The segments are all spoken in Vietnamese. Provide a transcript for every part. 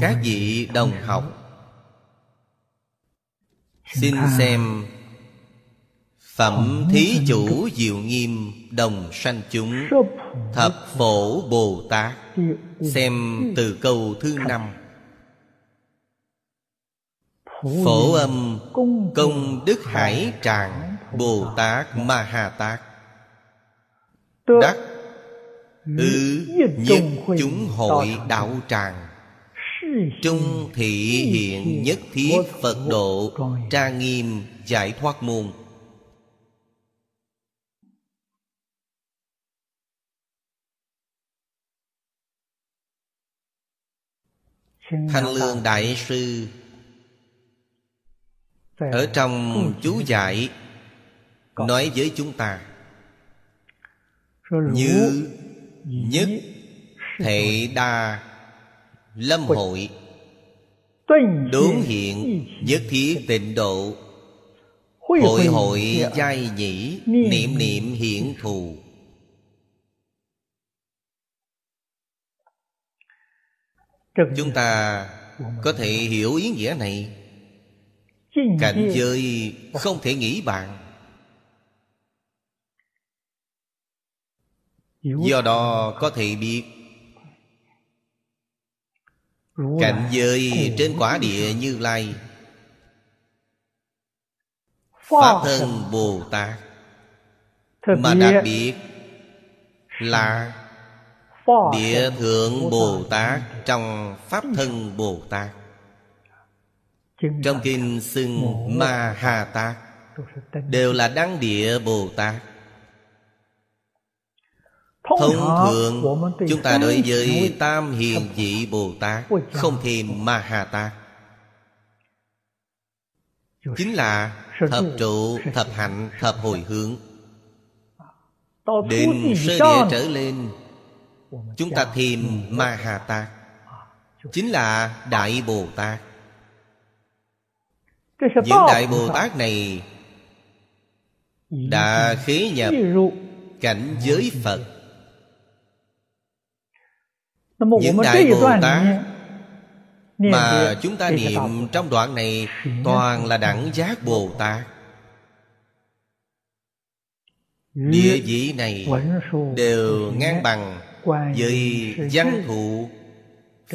các vị đồng học, xin xem phẩm thí chủ diệu nghiêm đồng sanh chúng thập phổ bồ tát. Xem từ câu thứ năm. Phổ âm, công đức hải tràng bồ tát ma ha tát. Đắc, ư, nhất chúng hội đạo tràng. Trung thị hiện nhất thiết Phật độ Trang nghiêm giải thoát môn. Thanh Lương Đại Sư Ở trong chú giải Nói với chúng ta, Như nhất thể đa Lâm hội. Đốn hiện nhất thiết tịnh độ. Hội hội giai nhĩ Niệm niệm hiện thù. Chúng ta có thể hiểu ý nghĩa này. Cảnh giới không thể nghĩ bạn Do đó có thể biết Cảnh giới trên quả địa như lai. Pháp thân Bồ Tát. Mà đặc biệt là Địa thượng Bồ Tát. Trong Pháp thân Bồ Tát. Trong kinh xưng Ma Ha Tát. Đều là đăng địa Bồ Tát Thông thường chúng ta đối với Tam Hiền Vị Bồ Tát Không thêm Ma Ha Tát Chính là thập trụ, thập hạnh, thập hồi hướng. Đến sơ địa trở lên Chúng ta thêm Ma Ha Tát Chính là Đại Bồ Tát. Những Đại Bồ Tát này Đã khế nhập cảnh giới Phật những đại bồ tát mà chúng ta niệm trong đoạn này toàn là đẳng giác bồ tát. Địa vị này đều ngang bằng với văn thụ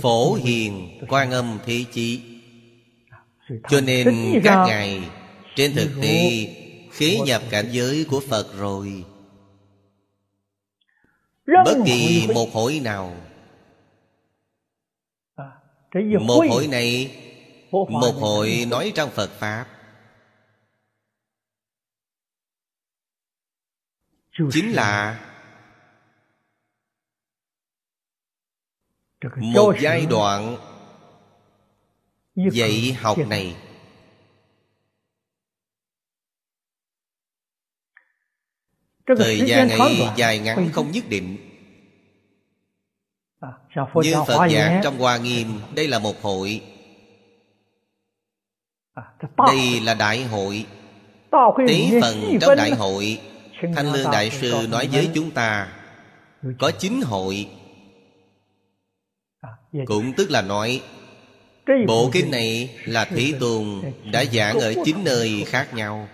phổ hiền quan âm thế chí. Cho nên các ngài trên thực tế khế nhập cảnh giới của phật rồi. Bất kỳ một hội nào một hội này Một hội nói trong Phật Pháp. Chính là Một giai đoạn Dạy học này. Thời gian ấy dài ngắn không nhất định như Phật giảng trong Hoa Nghiêm Đây là một hội. Đây là đại hội. Tí phần trong đại hội Thanh Lương Đại Sư nói với chúng ta Có chín hội. Cũng tức là nói Bộ kinh này là Thế Tôn Đã giảng ở chín nơi khác nhau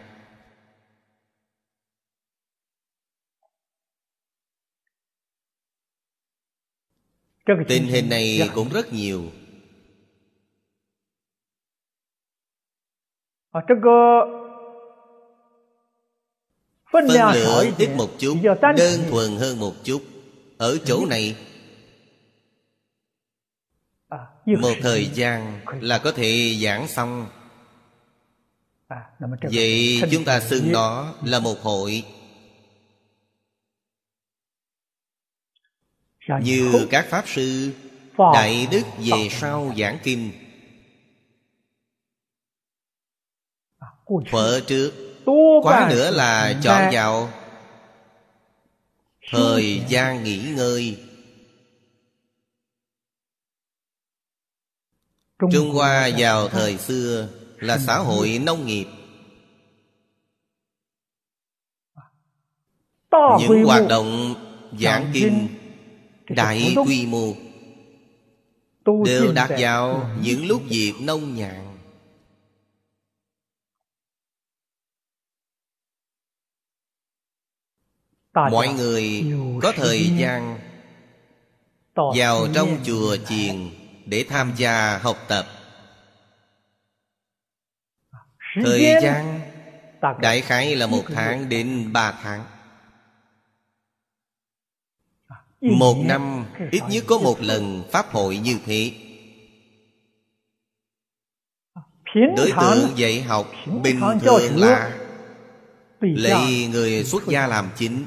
Tình hình này cũng rất nhiều. Phân lượng ít một chút Đơn thuần hơn một chút. Ở chỗ này Một thời gian là có thể giảng xong. Vậy chúng ta xưng nó là một hội Như các Pháp Sư Đại Đức về sau giảng kinh. Vợ trước Quá nữa là chọn vào. Thời gian nghỉ ngơi. Trung Hoa vào thời xưa Là xã hội nông nghiệp. Những hoạt động giảng kinh Đại quy mô Đều đạt vào những lúc việc nông nhàn. Mọi người có thời gian Vào trong chùa chiền Để tham gia học tập. Thời gian Đại khái là một tháng đến ba tháng Một năm, ít nhất có một lần Pháp hội như thế. Đối tượng dạy học bình thường là Lấy người xuất gia làm chính.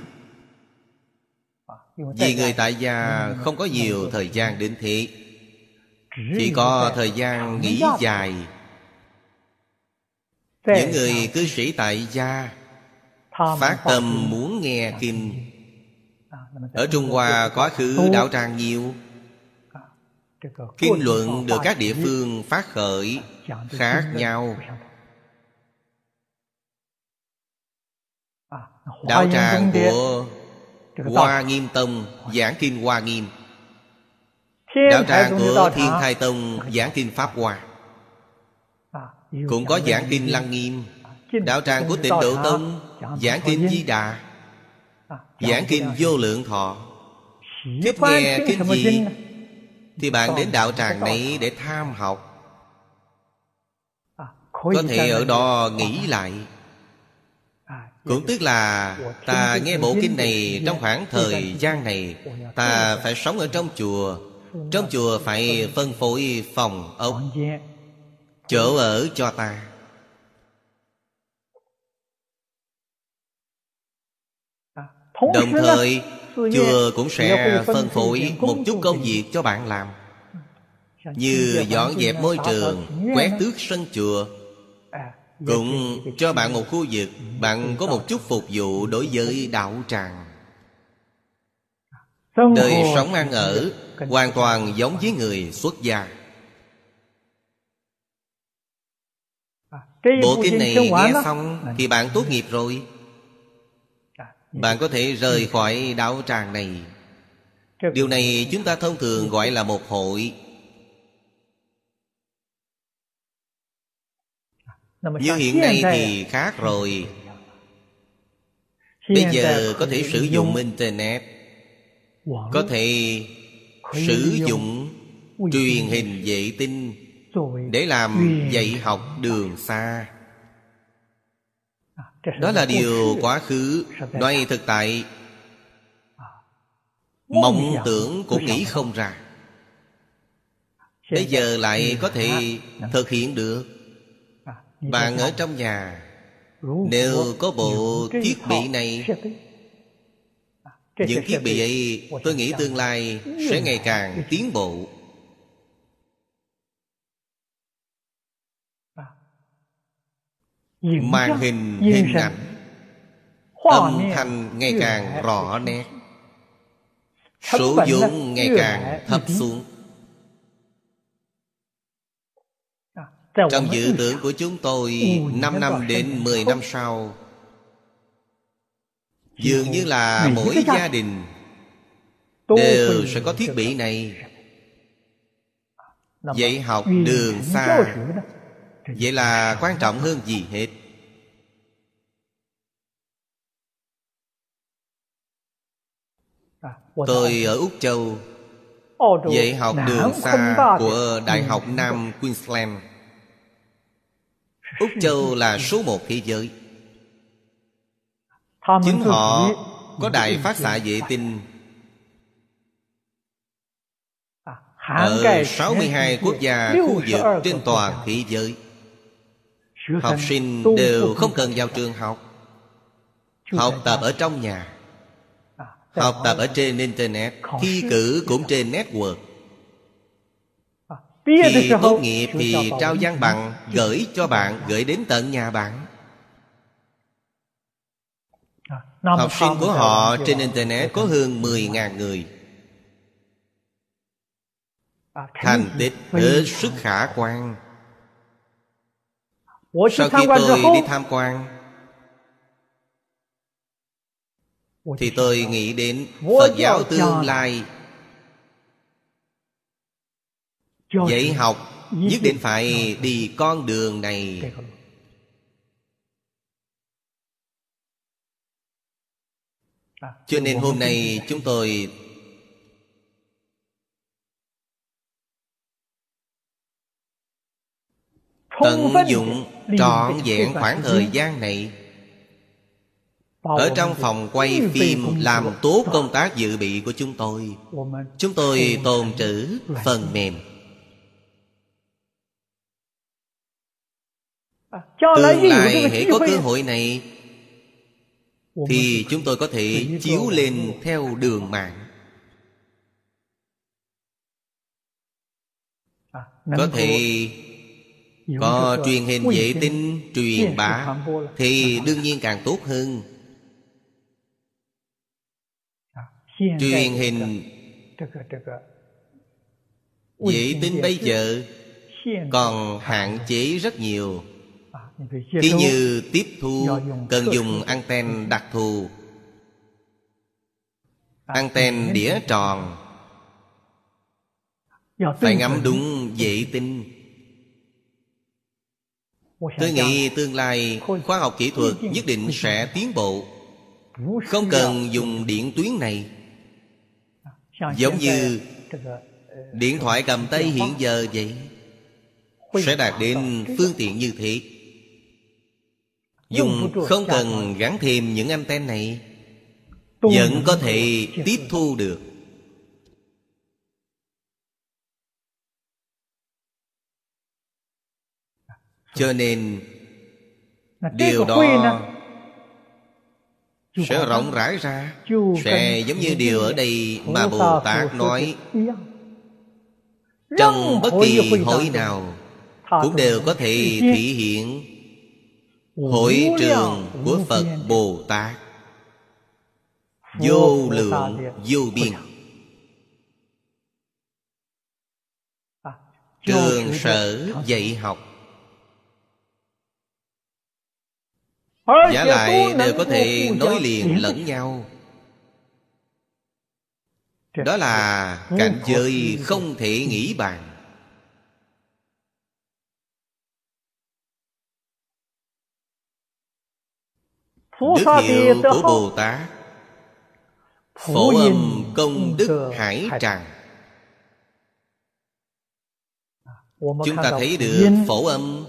Vì người tại gia không có nhiều thời gian đến thế, Chỉ có thời gian nghỉ dài. Những người cư sĩ tại gia Phát tâm muốn nghe kinh ở Trung Hoa quá khứ đạo tràng nhiều. Kinh luận được các địa phương phát khởi, Khác nhau. Đạo tràng của Hoa Nghiêm Tông, Giảng Kinh Hoa Nghiêm. Đạo tràng của Thiên Thai Tông, Giảng Kinh Pháp Hoa. Cũng có giảng Kinh Lăng Nghiêm. Đạo tràng của Tịnh Độ Tông, Giảng Kinh Di Đà. Giảng kinh vô lượng thọ. Thích nghe kinh gì Thì bạn đến đạo tràng này để tham học. Có thể ở đó nghĩ lại. Cũng tức là Ta nghe bộ kinh này Trong khoảng thời gian này Ta phải sống ở trong chùa. Trong chùa phải phân phối phòng ốc. Chỗ ở cho ta Đồng thời Chùa cũng sẽ phân phối một chút công việc cho bạn làm. Như dọn dẹp môi trường Quét tước sân chùa. Cũng cho bạn một khu vực Bạn có một chút phục vụ đối với đạo tràng. Đời sống ăn ở Hoàn toàn giống với người xuất gia. Bộ kinh này nghe xong Thì bạn tốt nghiệp rồi bạn có thể rời khỏi đạo tràng này. Điều này chúng ta thông thường gọi là một hội. Như hiện nay thì khác rồi. Bây giờ có thể sử dụng Internet. Có thể sử dụng truyền hình vệ tinh Để làm dạy học đường xa đó là điều quá khứ, Nói thực tại. Mộng tưởng cũng nghĩ không ra. Bây giờ lại có thể thực hiện được. Bạn ở trong nhà, Nếu có bộ thiết bị này, Những thiết bị ấy, Tôi nghĩ tương lai Sẽ ngày càng tiến bộ. Màn hình hình ảnh. Âm thanh ngày càng rõ nét. Số vốn ngày càng thấp xuống. Trong dự tưởng của chúng tôi 5 năm đến 10 năm sau. Dường như là mỗi gia đình Đều sẽ có thiết bị này. Dạy học đường xa Vậy là quan trọng hơn gì hết? Tôi ở Úc Châu. Dạy học đường xa của Đại học Nam Queensland. Úc Châu là số một thế giới. Chính họ có đài phát xạ vệ tinh. Ở 62 quốc gia khu vực trên toàn thế giới. Học sinh đều không cần vào trường học. Học tập ở trong nhà. Học tập ở trên Internet. Thi cử cũng trên network. Khi tốt nghiệp thì trao văn bằng Gửi cho bạn Gửi đến tận nhà bạn. Học sinh của họ trên Internet có hơn 10.000 người. Thành tích hết sức khả quan Sau khi tôi đi tham quan Thì tôi nghĩ đến Phật giáo tương lai. Dạy học nhất định phải đi con đường này. Cho nên hôm nay chúng tôi tận dụng trọn vẹn khoảng thời gian này ở trong phòng quay phim làm tốt công tác dự bị của chúng tôi. chúng tôi tồn trữ phần mềm. Tương lai hãy có cơ hội này thì chúng tôi có thể chiếu lên theo đường mạng. Có thể có truyền hình vệ tinh truyền bá thì đương nhiên càng tốt hơn. Truyền hình vệ tinh bây giờ còn hạn chế rất nhiều. Ví như tiếp thu cần dùng anten đặc thù. Anten đĩa tròn. Phải ngắm đúng vệ tinh Tôi nghĩ tương lai khoa học kỹ thuật nhất định sẽ tiến bộ. Không cần dùng điện tuyến này. Giống như điện thoại cầm tay hiện giờ vậy Sẽ đạt đến phương tiện như thế. Dùng không cần gắn thêm những anten này Vẫn có thể tiếp thu được Cho nên Điều đó Sẽ rộng rãi ra. Sẽ giống như điều ở đây Mà Bồ Tát nói. Trong bất kỳ hội nào Cũng đều có thể thể hiện Hội trường của Phật Bồ Tát. Vô lượng vô biên. Trường sở dạy học Giả lại đều có thể nối liền lẫn nhau. Đó là cảnh giới không thể nghĩ bàn. Đức hiệu của Bồ Tát. Phổ âm công đức hải tràng. Chúng ta thấy được phổ âm.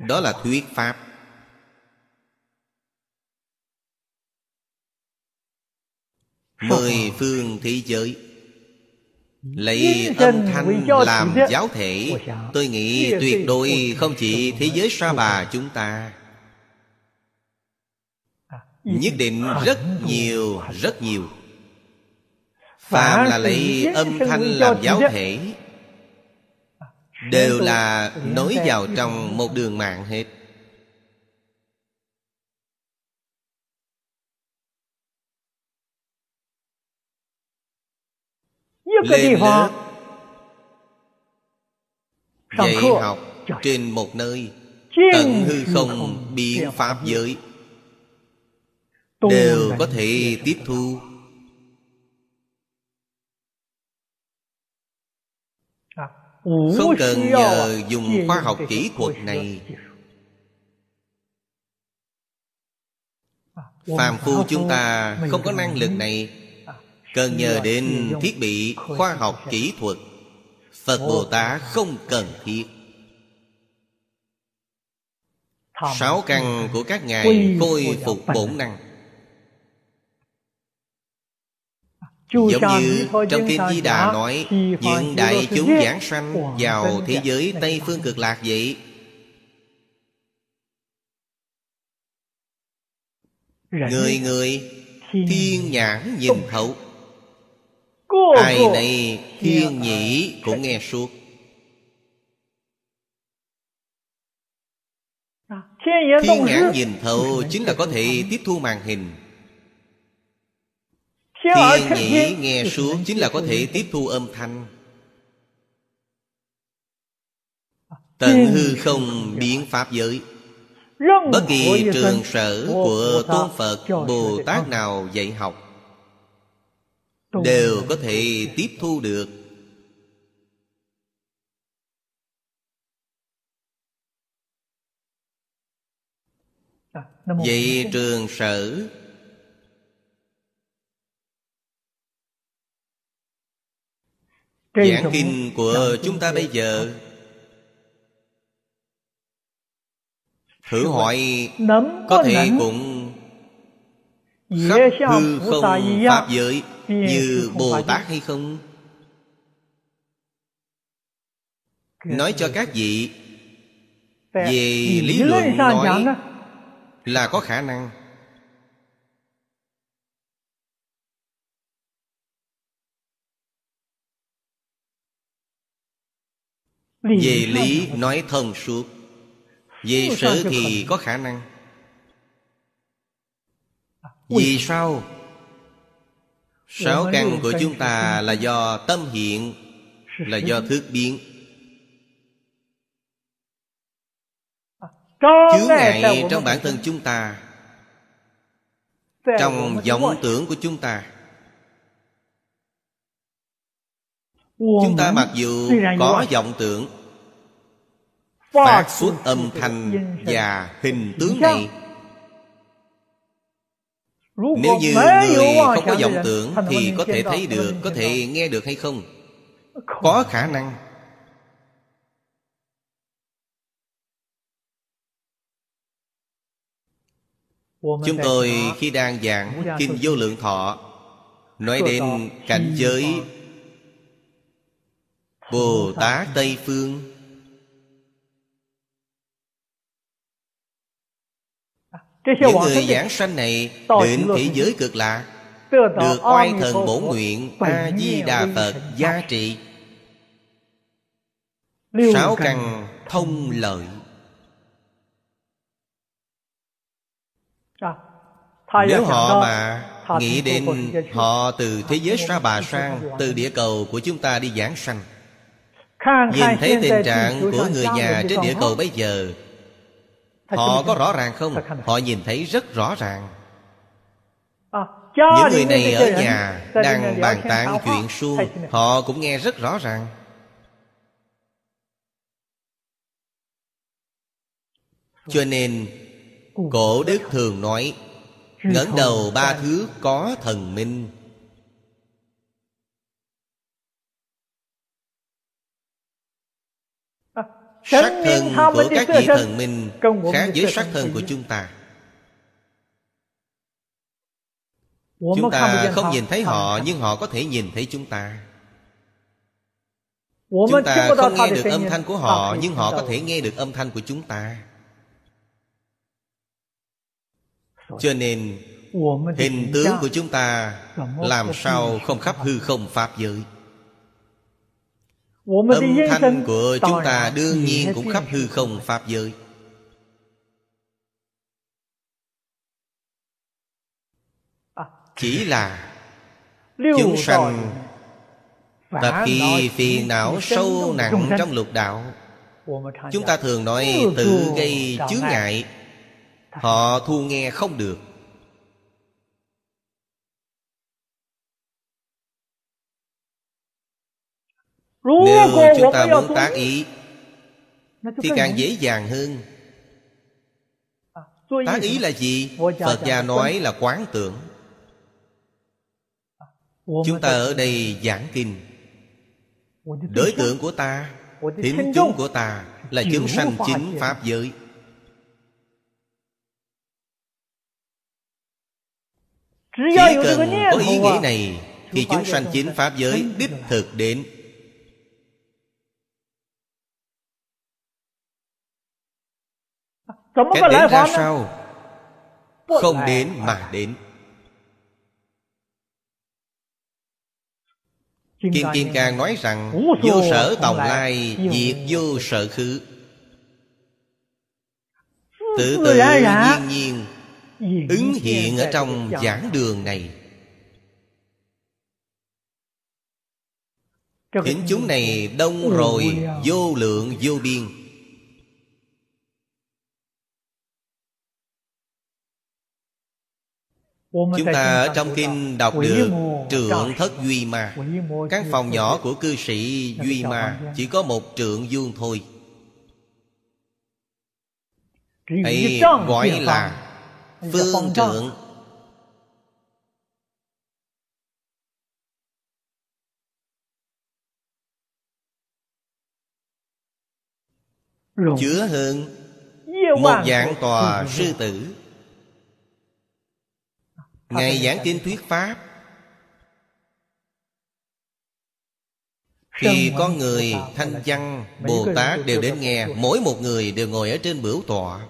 Đó là thuyết Pháp Mười phương thế giới. Lấy âm thanh làm giáo thể. Tôi nghĩ tuyệt đối không chỉ thế giới sa bà chúng ta. Nhất định rất nhiều, rất nhiều. Phạm là lấy âm thanh làm giáo thể. Đều là nối vào trong một đường mạng hết Lên lớp. Dạy học trên một nơi. Tận hư không biện pháp giới. Đều có thể tiếp thu. À, không cần nhờ dùng khoa học kỹ thuật này. à, phàm phu chúng ta không có năng lực này cần nhờ đến thiết bị khoa học kỹ thuật phật bồ tát không cần thiết. Sáu căn của các ngài khôi phục bổn năng. Giống như trong Kinh Di Đà nói Những đại chúng giảng sanh vào thế giới Tây Phương Cực Lạc vậy. Người người thiên nhãn nhìn thấu Ai này thiên nhĩ cũng nghe suốt. Thiên nhãn nhìn thấu chính là có thể tiếp thu màn hình. Thiên nhĩ nghe xuống Chính là có thể tiếp thu âm thanh. Tận hư không biến pháp giới. Bất kỳ trường sở của Tôn Phật Bồ Tát nào dạy học Đều có thể tiếp thu được. Vậy trường sở Giảng kinh của chúng ta bây giờ Thử hỏi Có thể cũng Khắp hư không Pháp giới Như Bồ Tát hay không? Nói cho các vị Về lý luận nói Là có khả năng. Về lý nói thông suốt. Về sự thì có khả năng. Vì sao Sáu căn của chúng ta là do tâm hiện Là do thức biến. Chướng ngại trong bản thân chúng ta Trong vọng tưởng của chúng ta. Chúng ta mặc dù có vọng tưởng Phát xuất âm thanh và hình tướng này Nếu như người không có vọng tưởng Thì có thể thấy được, có thể nghe được hay không? Có khả năng. Chúng tôi khi đang giảng Kinh Vô Lượng Thọ Nói đến cảnh giới Bồ Tát Tây Phương Những người giảng sanh này Đến thế giới cực lạc Được oai thần bổ nguyện A-di-đà Phật gia trị. Sáu căn thông lợi. Nếu họ mà nghĩ đến họ từ thế giới sa bà sang Từ địa cầu của chúng ta đi giảng sanh. Nhìn thấy tình trạng của người nhà trên địa cầu bây giờ Họ có rõ ràng không? Họ nhìn thấy rất rõ ràng. Những người này ở nhà Đang bàn tán chuyện suông. Họ. Cũng nghe rất rõ ràng. Cho nên Cổ đức thường nói ngẩng đầu ba thước có thần minh Sắc thân của các vị thần minh Khác với sắc thân của chúng ta. Chúng ta không nhìn thấy họ Nhưng họ có thể nhìn thấy chúng ta. Chúng ta không nghe được âm thanh của họ Nhưng họ có thể nghe được âm thanh của chúng ta. Cho nên Hình tướng của chúng ta Làm sao không khắp hư không Pháp giới Âm thanh của chúng ta đương nhiên cũng khắp hư không Pháp giới. Chỉ là Chúng sanh Tập khi phiền não sâu nặng trong lục đạo Chúng ta thường nói tự gây chướng ngại. Họ thu nghe không được Nếu chúng ta muốn tác ý Thì càng dễ dàng hơn. Tác ý là gì? Phật gia nói là quán tưởng. Chúng ta ở đây giảng kinh. Đối tượng của ta Thính chúng của ta Là chúng sanh chính Pháp giới. Chỉ cần có ý nghĩ này Thì chúng sanh chính Pháp giới đích thực đến Cái đến ra sao? Không đến mà đến. Kim Kim càng nói rằng Vô sở tòng lai Diệt vô sở khứ. Tự tự nhiên nhiên Ứng hiện ở trong giảng đường này. Những chúng này đông rồi Vô lượng vô biên. Chúng ta ở trong kinh đọc được Trượng thất duy ma. Các phòng nhỏ của cư sĩ duy ma Chỉ có một trượng vuông thôi. Ấy gọi là phương trượng chứa hơn một dạng tòa sư tử ngày giảng kinh thuyết pháp. Khi có người thanh văn Bồ Tát đều đến nghe. Mỗi một người đều ngồi ở trên bửu tọa.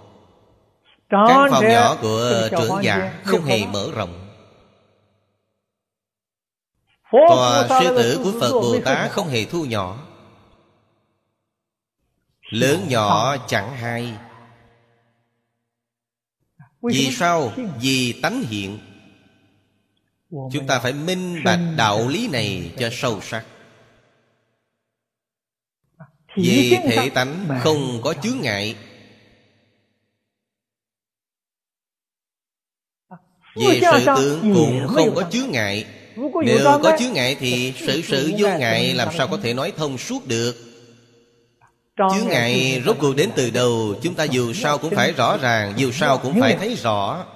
Căn phòng nhỏ của trưởng giả Không hề mở rộng. Tòa sư tử của Phật Bồ Tát Không hề thu nhỏ. Lớn nhỏ chẳng hay. Vì sao? Vì tánh hiện Chúng ta phải minh bạch đạo lý này cho sâu sắc. Vì thể tánh không có chướng ngại. Về sự tướng cũng không có chướng ngại. Nếu có chướng ngại thì sự sự vô ngại làm sao có thể nói thông suốt được? Chướng ngại rốt cuộc đến từ đầu Chúng ta dù sao cũng phải rõ ràng Dù sao cũng phải thấy rõ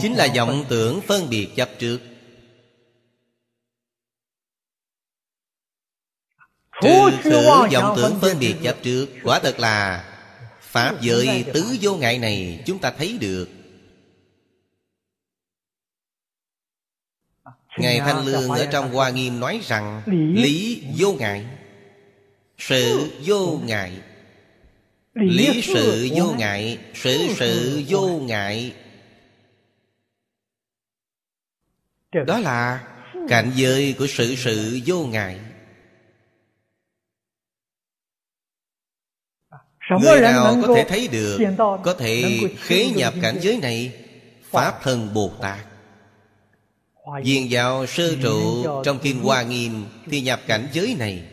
Chính là vọng tưởng phân biệt chấp trước. Trừ khử vọng tưởng phân biệt chấp trước. Quả thật là Pháp giới tứ vô ngại này Chúng ta thấy được. Ngài Thanh Lương ở trong Hoa Nghiêm nói rằng Lý vô ngại Sự vô ngại. Lý sự vô ngại Sự sự vô ngại Đó là cảnh giới của sự sự vô ngại. Người nào có thể thấy được Có thể khế nhập cảnh giới này Pháp thân Bồ Tát. Viên giáo sơ trụ trong Kinh Hoa Nghiêm Thì nhập cảnh giới này.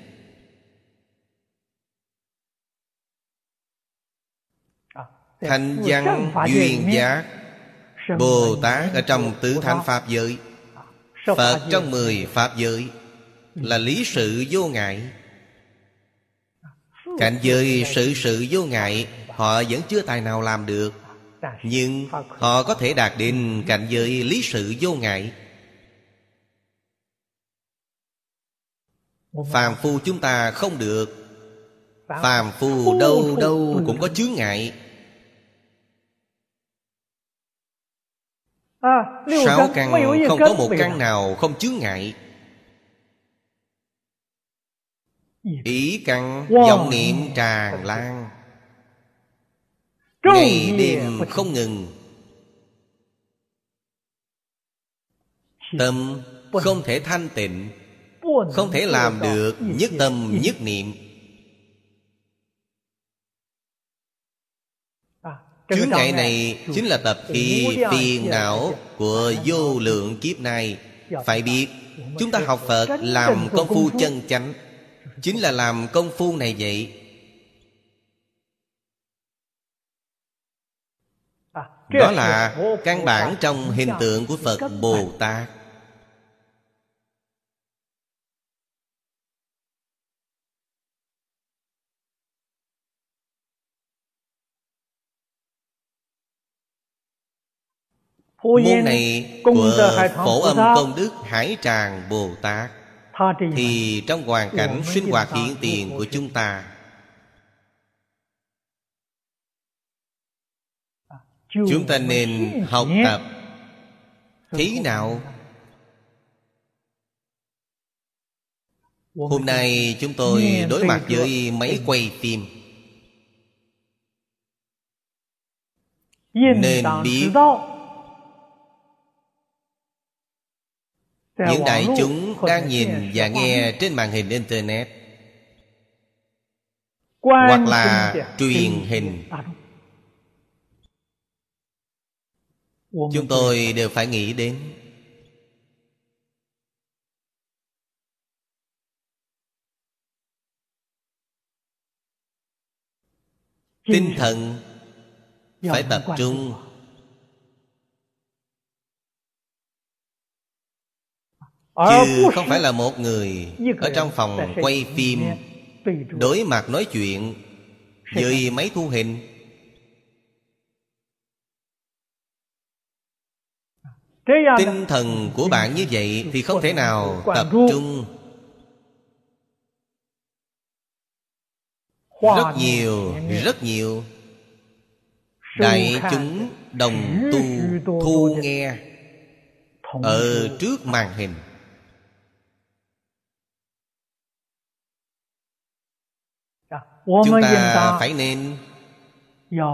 Thành văn duyên giác Bồ Tát ở trong tứ thánh Pháp giới Phật trong mười Pháp giới Là lý sự vô ngại. Cảnh giới sự sự vô ngại Họ vẫn chưa tài nào làm được. Nhưng họ có thể đạt đến cảnh giới lý sự vô ngại. Phàm phu chúng ta không được. Phàm phu đâu đâu cũng có chướng ngại Sáu căn không có một căn nào không chướng ngại? Ý căn vọng niệm tràn lan. Ngày đêm không ngừng. Tâm không thể thanh tịnh Không thể làm được nhất tâm nhất niệm Chướng ngại này chính là tập khí phiền não của vô lượng kiếp này. Phải biết Chúng ta học Phật làm công phu chân chánh. Chính là làm công phu này vậy. Đó là căn bản trong hình tượng của Phật Bồ Tát Môn này của Phổ Âm Công Đức Hải Tràng Bồ Tát. Thì trong hoàn cảnh sinh hoạt hiện tiền của chúng ta. Chúng ta nên học tập Thế nào. Hôm nay chúng tôi đối mặt với mấy quay phim. Nên biết những đại chúng đang nhìn và nghe trên màn hình internet. Hoặc là truyền hình. chúng tôi đều phải nghĩ đến. Tinh thần phải tập trung chứ không phải là một người ở trong phòng quay phim đối mặt nói chuyện với máy thu hình. Tinh thần của bạn như vậy thì không thể nào tập trung. Rất nhiều rất nhiều. Đại chúng đồng tu thu nghe ở trước màn hình chúng ta phải nên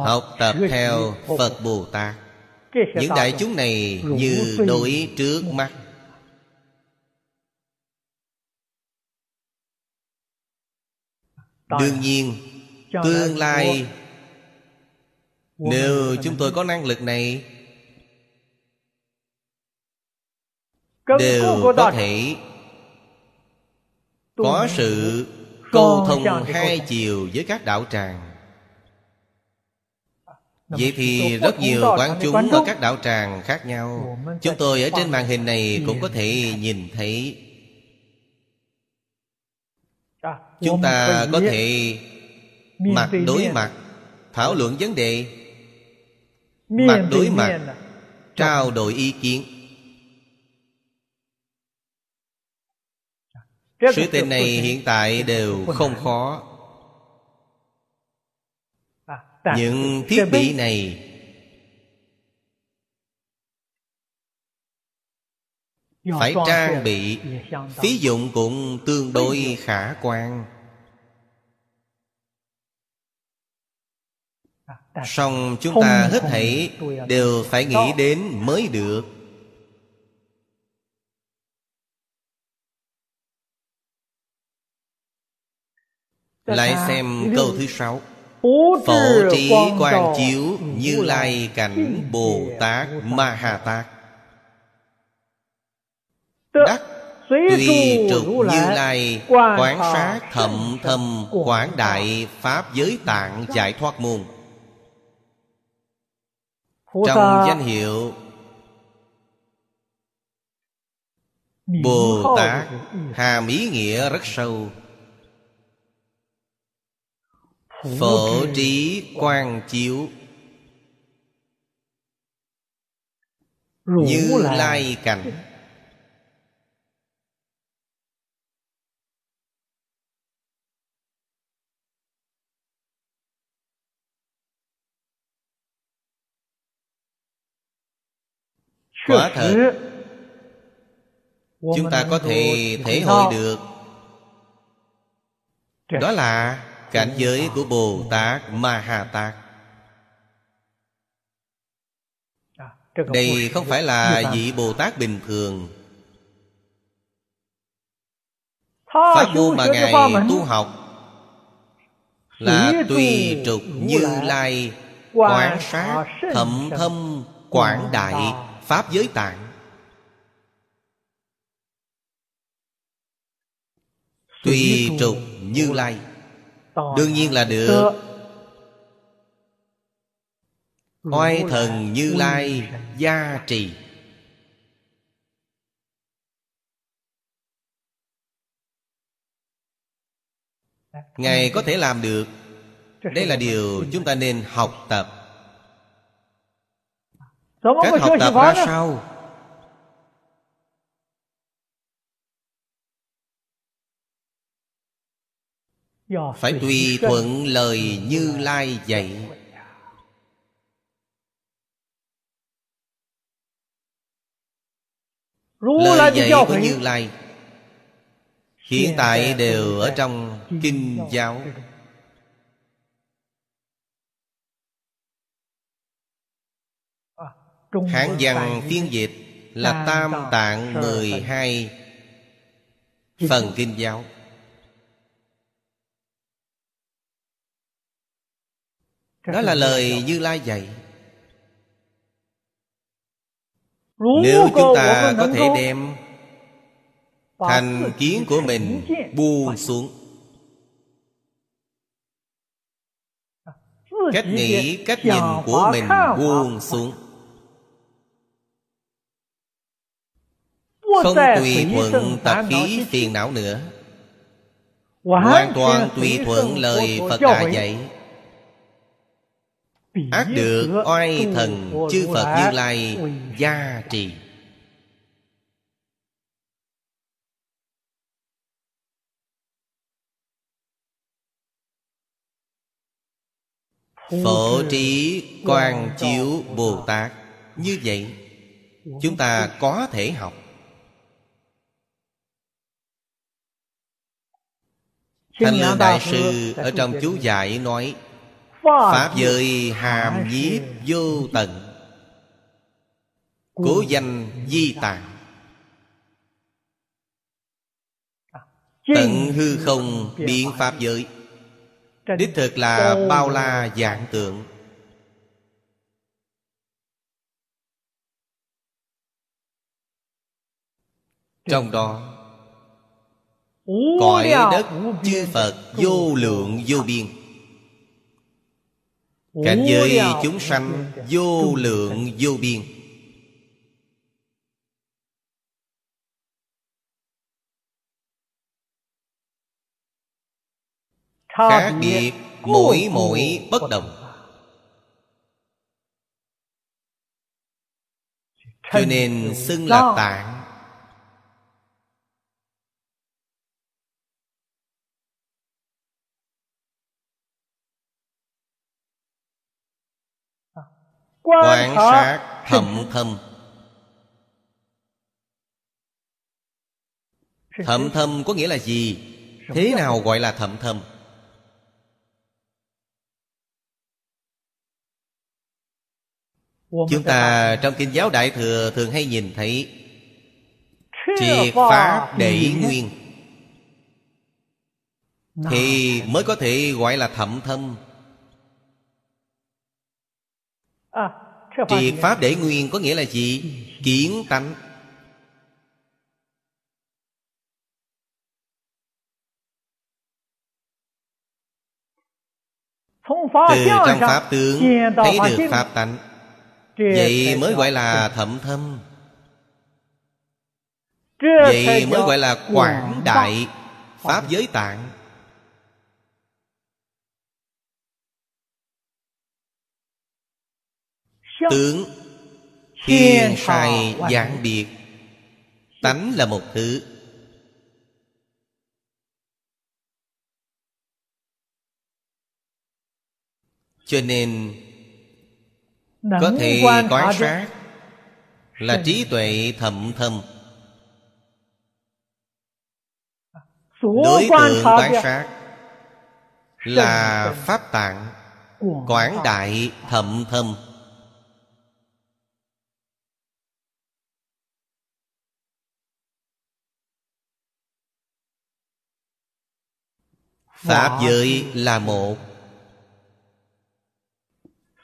học tập theo phật bồ tát. Những đại chúng này như đối trước mắt. Đương nhiên tương lai nếu chúng tôi có năng lực này đều có thể có sự câu thông hai chiều với các đạo tràng. Vậy thì rất nhiều quán chúng ở các đạo tràng khác nhau. Chúng tôi ở trên màn hình này cũng có thể nhìn thấy. Chúng ta có thể mặt đối mặt Thảo luận vấn đề. Mặt đối mặt Trao đổi ý kiến Sự tình này hiện tại đều không khó. Những thiết bị này phải trang bị phí dụng cũng tương đối khả quan. Song chúng ta hết thảy đều phải nghĩ đến mới được lại xem câu thứ sáu. Phổ trí quan chiếu Như Lai cảnh Bồ Tát. Ma Ha Tát. Đắc Tùy trục Như Lai Quán sát thậm thâm Quảng đại Pháp giới tạng giải thoát môn. Trong danh hiệu Bồ Tát Hàm ý nghĩa rất sâu Phổ trí quan chiếu. Như lai cảnh Quả thật. Chúng ta có thể thể hội được. Đó là cảnh giới của bồ tát ma ha tát đây không phải là vị bồ tát bình thường. Pháp môn mà ngài tu học là tùy trục như lai, quán sát thậm thâm, quảng đại, pháp giới tạng. Tùy trục như lai. Đương nhiên là được. Oai thần như lai gia trì. Ngài có thể làm được. Đây là điều chúng ta nên học tập. Cách học tập ra sao phải tùy thuận lời như lai dạy. Lời dạy của như lai. Hiện tại đều ở trong kinh giáo. hán văn phiên dịch là tam tạng mười hai phần kinh giáo đó là lời như lai dạy. Nếu chúng ta có thể đem thành kiến của mình buông xuống. cách nghĩ cách nhìn của mình buông xuống. Không tùy thuận tập khí phiền não nữa. Hoàn toàn tùy thuận lời phật đã dạy ác được oai thần chư phật như lai gia trì. Phổ trí quan chiếu bồ tát. Như vậy chúng ta có thể học. Thanh lương đại sư ở trong chú giải nói pháp giới hàm nhiếp vô tận. Cố danh di tạng. Tận hư không biến pháp giới. Đích thực là bao la dạng tượng. Trong đó cõi đất chư phật vô lượng vô biên cảnh giới chúng sanh vô lượng vô biên. Khác biệt mỗi mỗi bất đồng. Cho nên xưng là tạng quan sát thậm thâm. Thậm thâm có nghĩa là gì? Thế nào gọi là thậm thâm? Chúng ta trong kinh giáo đại thừa thường hay nhìn thấy triệt pháp để nguyên. Thì mới có thể gọi là thậm thâm Triệt Pháp để nguyên có nghĩa là gì? Kiến tánh. Từ trong Pháp tướng, Thấy được Pháp tánh. Vậy mới gọi là thậm thâm. Vậy mới gọi là quảng đại, Pháp giới tạng. Tướng Thiên sai giảng biệt Tánh là một thứ. Cho nên Có thể quan sát Là trí tuệ thậm thâm. Đối tượng quan sát Là Pháp tạng Quảng đại thậm thâm Pháp giới là một.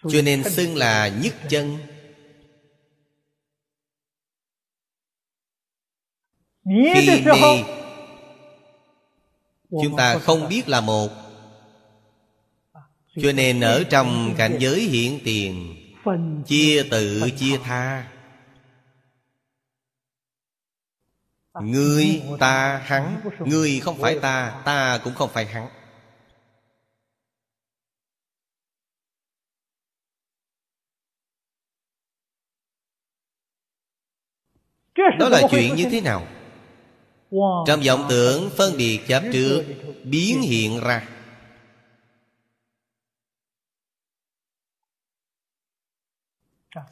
Cho nên xưng là nhất chân. Khi đi Chúng ta không biết là một. Cho nên ở trong cảnh giới hiện tiền Chia tự chia tha Ngươi ta hắn Ngươi không phải ta Ta cũng không phải hắn Đó là chuyện như thế nào? Trong vọng tưởng phân biệt chấp trước Biến hiện ra.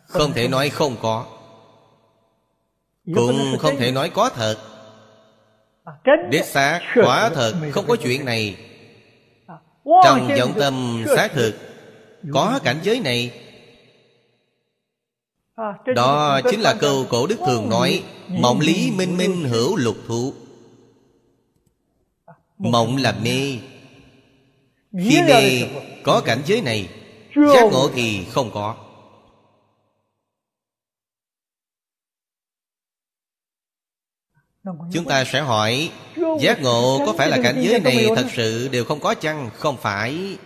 Không thể nói không có cũng không thể nói có thật. À, Đích xác quả thật không có chuyện này. à, Trong vọng tâm xác thực Có cảnh giới này. Đó chính là câu cổ đức thường nói Mộng lý minh minh hữu lục thụ Mộng là mê. Khi mê có cảnh giới này Giác ngộ thì không có Chúng ta sẽ hỏi Giác ngộ có phải là cảnh giới này thật sự đều không có chăng? Không phải.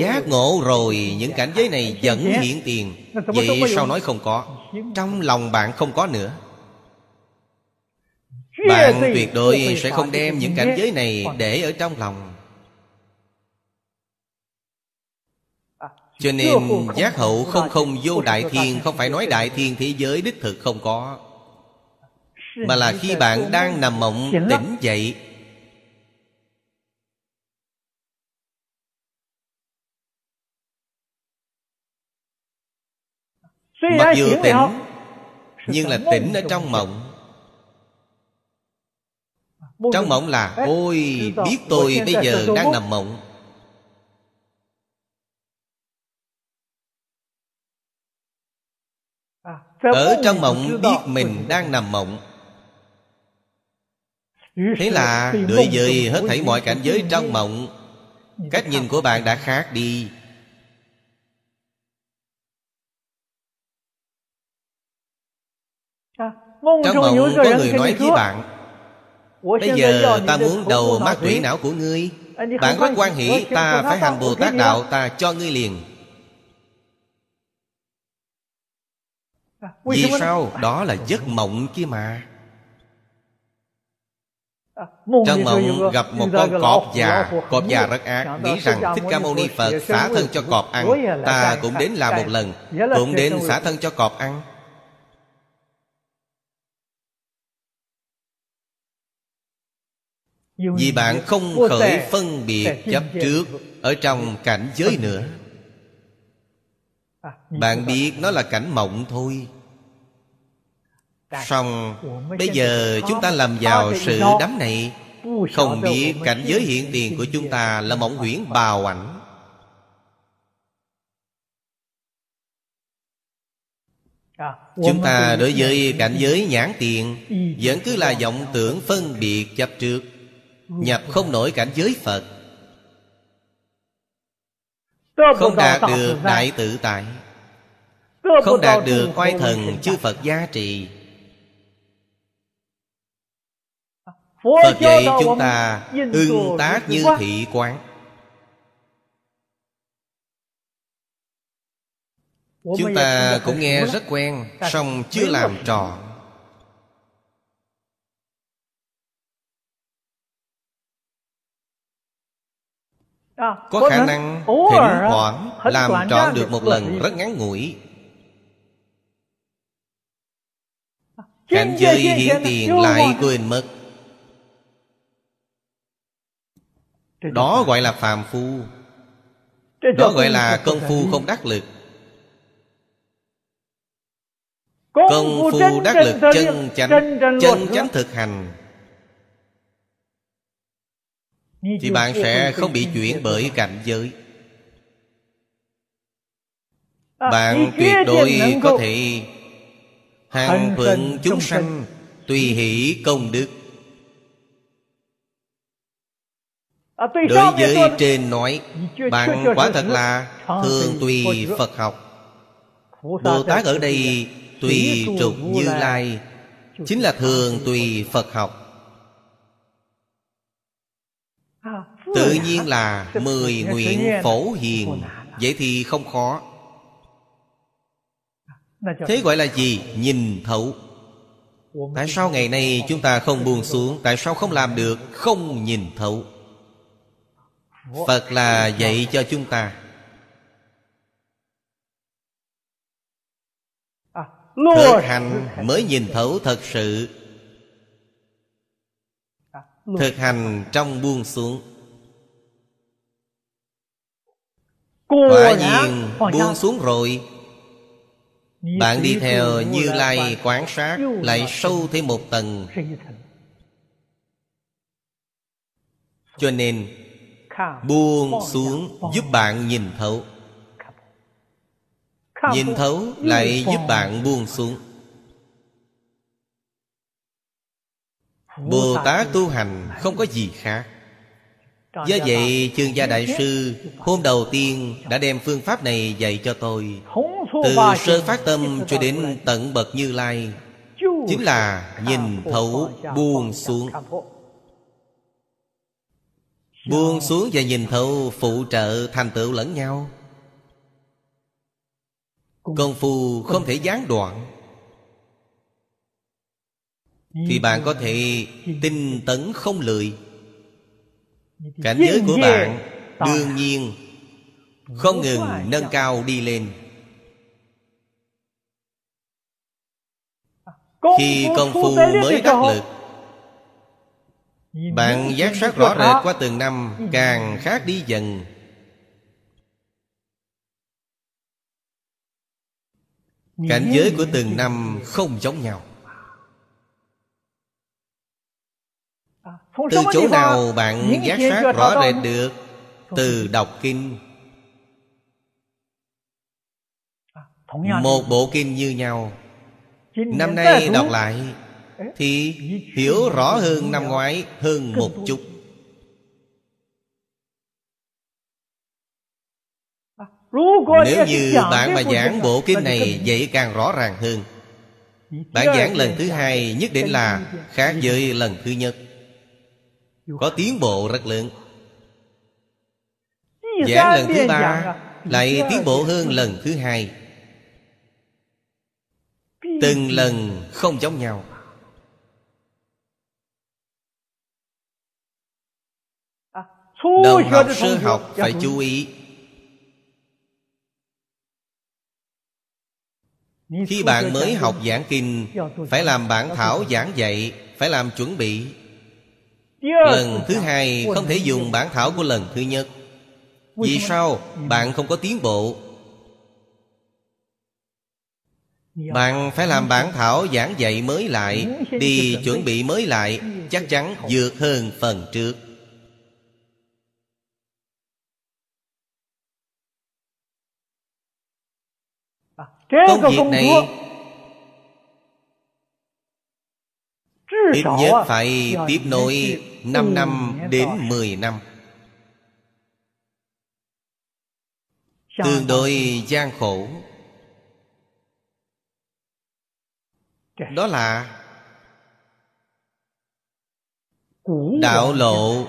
Giác ngộ rồi Những cảnh giới này vẫn hiện tiền. Vậy sao nói không có? Trong lòng bạn không có nữa. Bạn tuyệt đối sẽ không đem những cảnh giới này Để ở trong lòng. Cho nên giác hậu không không vô đại thiên Không phải nói đại thiên thế giới đích thực không có Mà là khi bạn đang nằm mộng tỉnh dậy. Mặc dù tỉnh Nhưng là tỉnh ở trong mộng. Trong mộng là Ôi biết tôi bây giờ đang nằm mộng. Ở trong mộng biết mình đang nằm mộng Thế là đối với hết thảy mọi cảnh giới trong mộng. Cách nhìn của bạn đã khác đi. Trong mộng có người nói với bạn Bây giờ ta muốn đầu mắt tủy não của ngươi. Bạn rất quan hỷ Ta phải hành Bồ Tát Đạo Ta cho ngươi liền. Vì sao? Đó là giấc mộng kia mà trong mộng gặp một con cọp già. Cọp già rất ác. Nghĩ rằng Thích Ca Mâu Ni Phật xả thân cho cọp ăn. Ta cũng đến làm một lần. Cũng đến xả thân cho cọp ăn. Vì bạn không khởi phân biệt chấp trước Ở trong cảnh giới nữa. Bạn biết nó là cảnh mộng thôi Xong Bây giờ chúng ta làm vào sự đắm này. Không biết cảnh giới hiện tiền của chúng ta Là mộng huyễn bào ảnh. Chúng ta đối với cảnh giới nhãn tiền Vẫn cứ là vọng tưởng phân biệt chấp trước Nhập không nổi cảnh giới Phật. Không đạt được đại tự tại. Không đạt được oai thần chư Phật gia trì Phật dạy chúng ta ưng tác như thị quán. Chúng ta cũng nghe rất quen song chưa làm trò. Có khả năng thỉnh thoảng Làm trọn được một lần rất ngắn ngủi. Cảnh giới hiện tiền lại quên mất Đó gọi là phàm phu. Đó gọi là công phu không đắc lực. Công phu đắc lực chân chánh Chân chánh thực hành. Thì bạn sẽ không bị chuyển bởi cảnh giới. Bạn tuyệt đối có thể Hàng thuận chúng sanh Tùy hỷ công đức Đối với trên nói Bạn quả thật là Thường tùy Phật học. Bồ Tát ở đây Tùy trục Như Lai. Chính là thường tùy Phật học. Tự nhiên là Mười nguyện phổ hiền. Vậy thì không khó. Thế gọi là gì? Nhìn thấu. Tại sao ngày nay chúng ta không buông xuống? Tại sao không làm được? Không nhìn thấu phật là dạy cho chúng ta. Thực hành mới nhìn thấu thật sự. Thực hành trong buông xuống. Quả nhiên buông xuống rồi. Bạn đi theo như lai quan sát lại sâu thêm một tầng. cho nên buông xuống giúp bạn nhìn thấu. Nhìn thấu lại giúp bạn buông xuống. Bồ tát tu hành không có gì khác. Do vậy chương gia đại sư hôm đầu tiên đã đem phương pháp này dạy cho tôi. Từ sơ phát tâm cho đến tận bậc như lai, chính là nhìn thấu, buông xuống. Buông xuống và nhìn thấu Phụ trợ thành tựu lẫn nhau. Công phu không thể gián đoạn. Thì bạn có thể tinh tấn không lười. Cảnh giới của bạn Đương nhiên Không ngừng nâng cao đi lên. Khi công phu mới đắc lực Bạn giác sát rõ rệt qua từng năm Càng khác đi dần. Cảnh giới của từng năm không giống nhau. Từ chỗ nào bạn giác sát rõ rệt được? Từ đọc kinh. Một bộ kinh như nhau. Năm nay đọc lại thì hiểu rõ hơn năm ngoái hơn một chút. Nếu như bạn mà giảng bộ kinh này, Vậy càng rõ ràng hơn. Bạn giảng lần thứ hai, Nhất định là khác với lần thứ nhất. Có tiến bộ rất lớn. Giảng lần thứ ba, Lại tiến bộ hơn lần thứ hai. Từng lần không giống nhau. Đồng học sơ học phải chú ý. Khi bạn mới học giảng kinh Phải làm bản thảo giảng dạy Phải làm chuẩn bị. Lần thứ hai không thể dùng bản thảo của lần thứ nhất. Vì sao? Bạn không có tiến bộ. Bạn phải làm bản thảo giảng dạy mới lại. Đi chuẩn bị mới lại Chắc chắn vượt hơn phần trước Công việc này Ít nhất phải tiếp nối 5 năm đến 10 năm. Tương đối gian khổ. Đó là Đạo lộ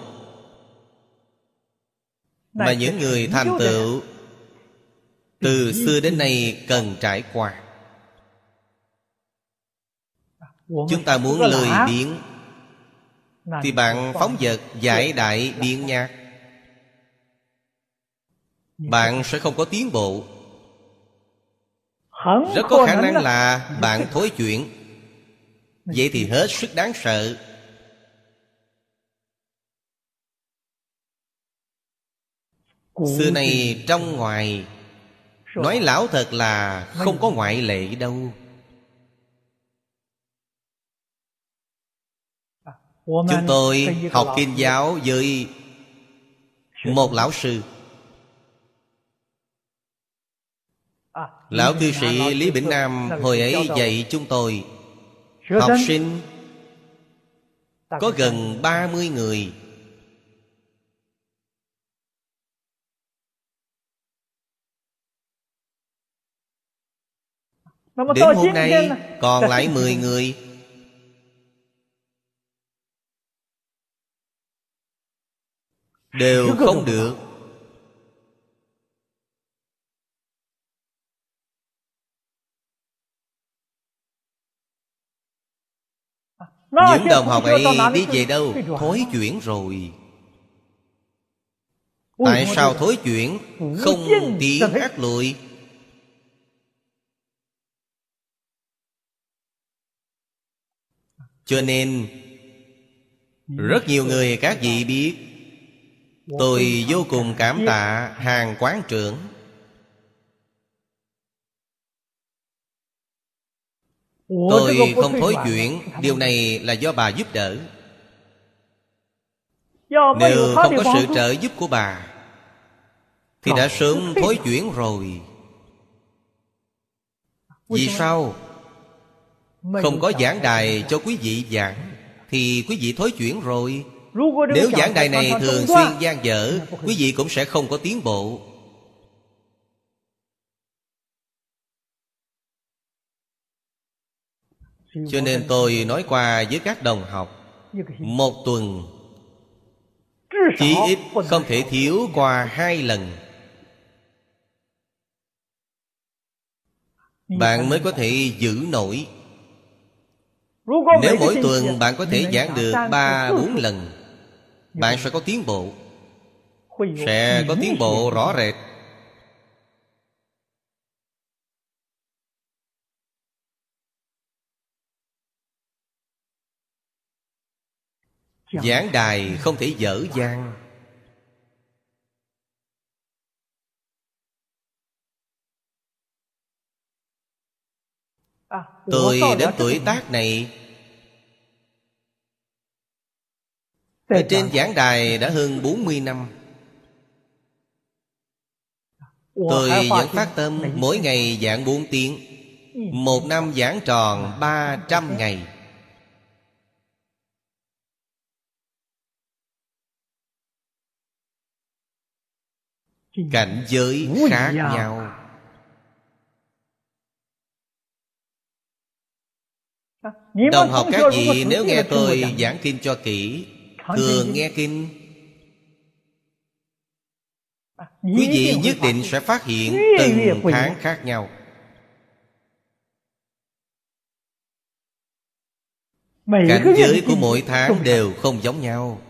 Mà những người thành tựu từ xưa đến nay cần trải qua. Chúng ta muốn lười biếng. Thì bạn phóng vật giải đại biện nhạc bạn sẽ không có tiến bộ. Rất có khả năng là bạn thối chuyển. Vậy thì hết sức đáng sợ. Xưa nay trong ngoài Nói lão thật là không có ngoại lệ đâu. Chúng tôi học kinh giáo với một lão sư. Lão cư sĩ Lý Bỉnh Nam hồi ấy dạy chúng tôi Học sinh Có gần 30 người Đến hôm nay còn lại 10 người. Đều không được. Những đồng học ấy đi về đâu? Thối chuyển rồi. Tại sao thối chuyển? Không tiến ác lùi Cho nên Rất nhiều người các vị biết Tôi vô cùng cảm tạ hàng quán trưởng. Tôi không thối chuyển. Điều này là do bà giúp đỡ. Nếu không có sự trợ giúp của bà Thì đã sớm thối chuyển rồi. Vì sao không có giảng đài cho quý vị giảng Thì quý vị thối chuyển rồi. Nếu giảng đài này thường xuyên gian dở Quý vị cũng sẽ không có tiến bộ. Cho nên tôi nói qua với các đồng học Một tuần Chỉ ít không thể thiếu qua hai lần. Bạn mới có thể giữ nổi Nếu mỗi tuần bạn có thể giảng được ba bốn lần Bạn sẽ có tiến bộ. Sẽ có tiến bộ rõ rệt. Giảng đài không thể dở dang à, Tôi đến tuổi tác này. Ở trên giảng đài đã hơn 40 năm. Tôi vẫn phát tâm mỗi ngày giảng 4 tiếng. Một năm giảng tròn 300 ngày. Cảnh giới khác nhau đồng học các vị nếu nghe tôi giảng kinh cho kỹ thường nghe kinh. Quý vị nhất định sẽ phát hiện từng tháng khác nhau. Cảnh giới của mỗi tháng đều không giống nhau.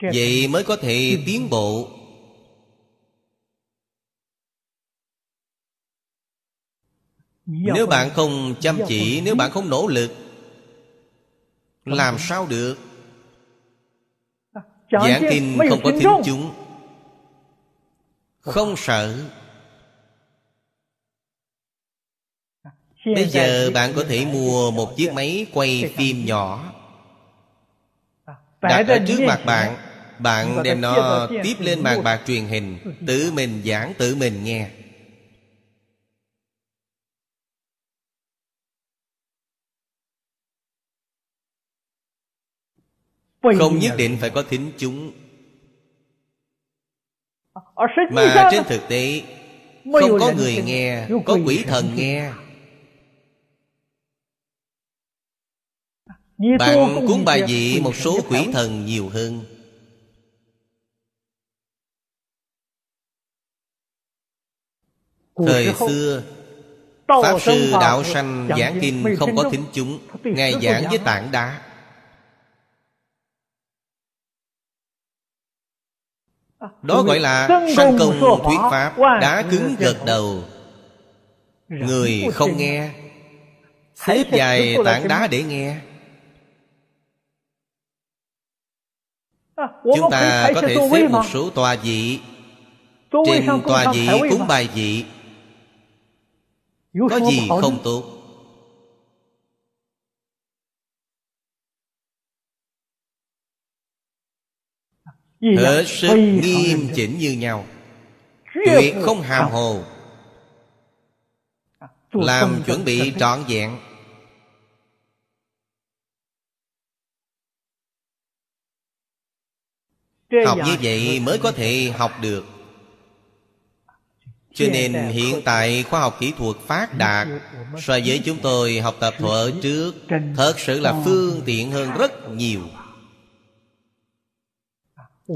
Vậy mới có thể tiến bộ nếu bạn không chăm chỉ nếu bạn không nỗ lực làm sao được? Giảng kinh không có thính chúng. Không sợ. Bây giờ bạn có thể mua một chiếc máy quay phim nhỏ. Đặt ở trước mặt bạn bạn đem nó tiếp lên bàn bạc truyền hình Tự mình giảng tự mình nghe Không nhất định phải có thính chúng. Mà trên thực tế Không có người nghe Có quỷ thần nghe. Bạn cúng bài vị một số quỷ thần nhiều hơn. Thời xưa Pháp sư Đạo Sanh giảng kinh không có thính chúng Ngài giảng với tảng đá Đó gọi là sanh công thuyết pháp Đá cứng gật đầu. Người không nghe. Xếp dài tảng đá để nghe. Chúng ta có thể xếp một số tòa vị Trên tòa vị cúng bài vị có gì không tốt Hết sức nghiêm chỉnh như nhau. Tuyệt không hàm hồ. Làm chuẩn bị trọn vẹn. Học như vậy mới có thể học được. Cho nên hiện tại khoa học kỹ thuật phát đạt So với chúng tôi học tập thuở trước Thật sự là phương tiện hơn rất nhiều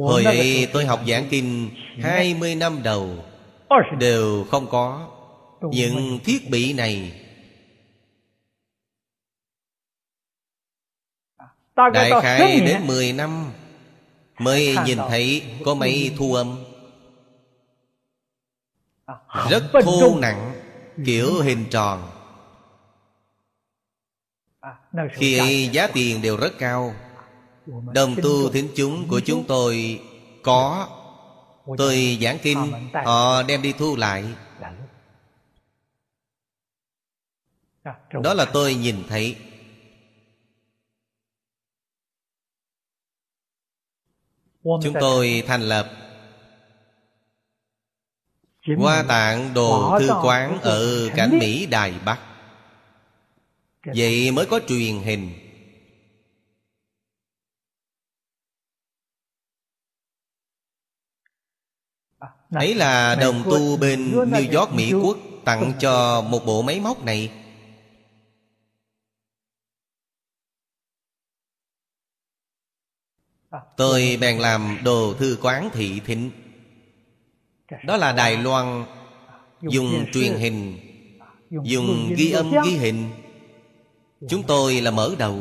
Hồi ấy tôi học giảng kinh 20 năm đầu Đều không có. Những thiết bị này Đại khái đến 10 năm Mới nhìn thấy có máy thu âm. Rất thô nặng kiểu hình tròn. À, khi ấy giá tiền đều rất cao đồng tu thính chúng của chúng tôi có. Tôi giảng kinh họ đem đi thu lại. À, đó là tôi nhìn thấy. Chúng tôi thành lập Hoa tạng đồ thư quán ở cảnh Mỹ Đài Bắc. Vậy mới có truyền hình à, Ấy là đồng tu bên New York Mỹ Quốc Tặng cho một bộ máy móc này. Tôi bèn làm đồ thư quán thị thính. Đó là Đài Loan Dùng truyền hình Dùng ghi âm ghi hình. Chúng tôi là mở đầu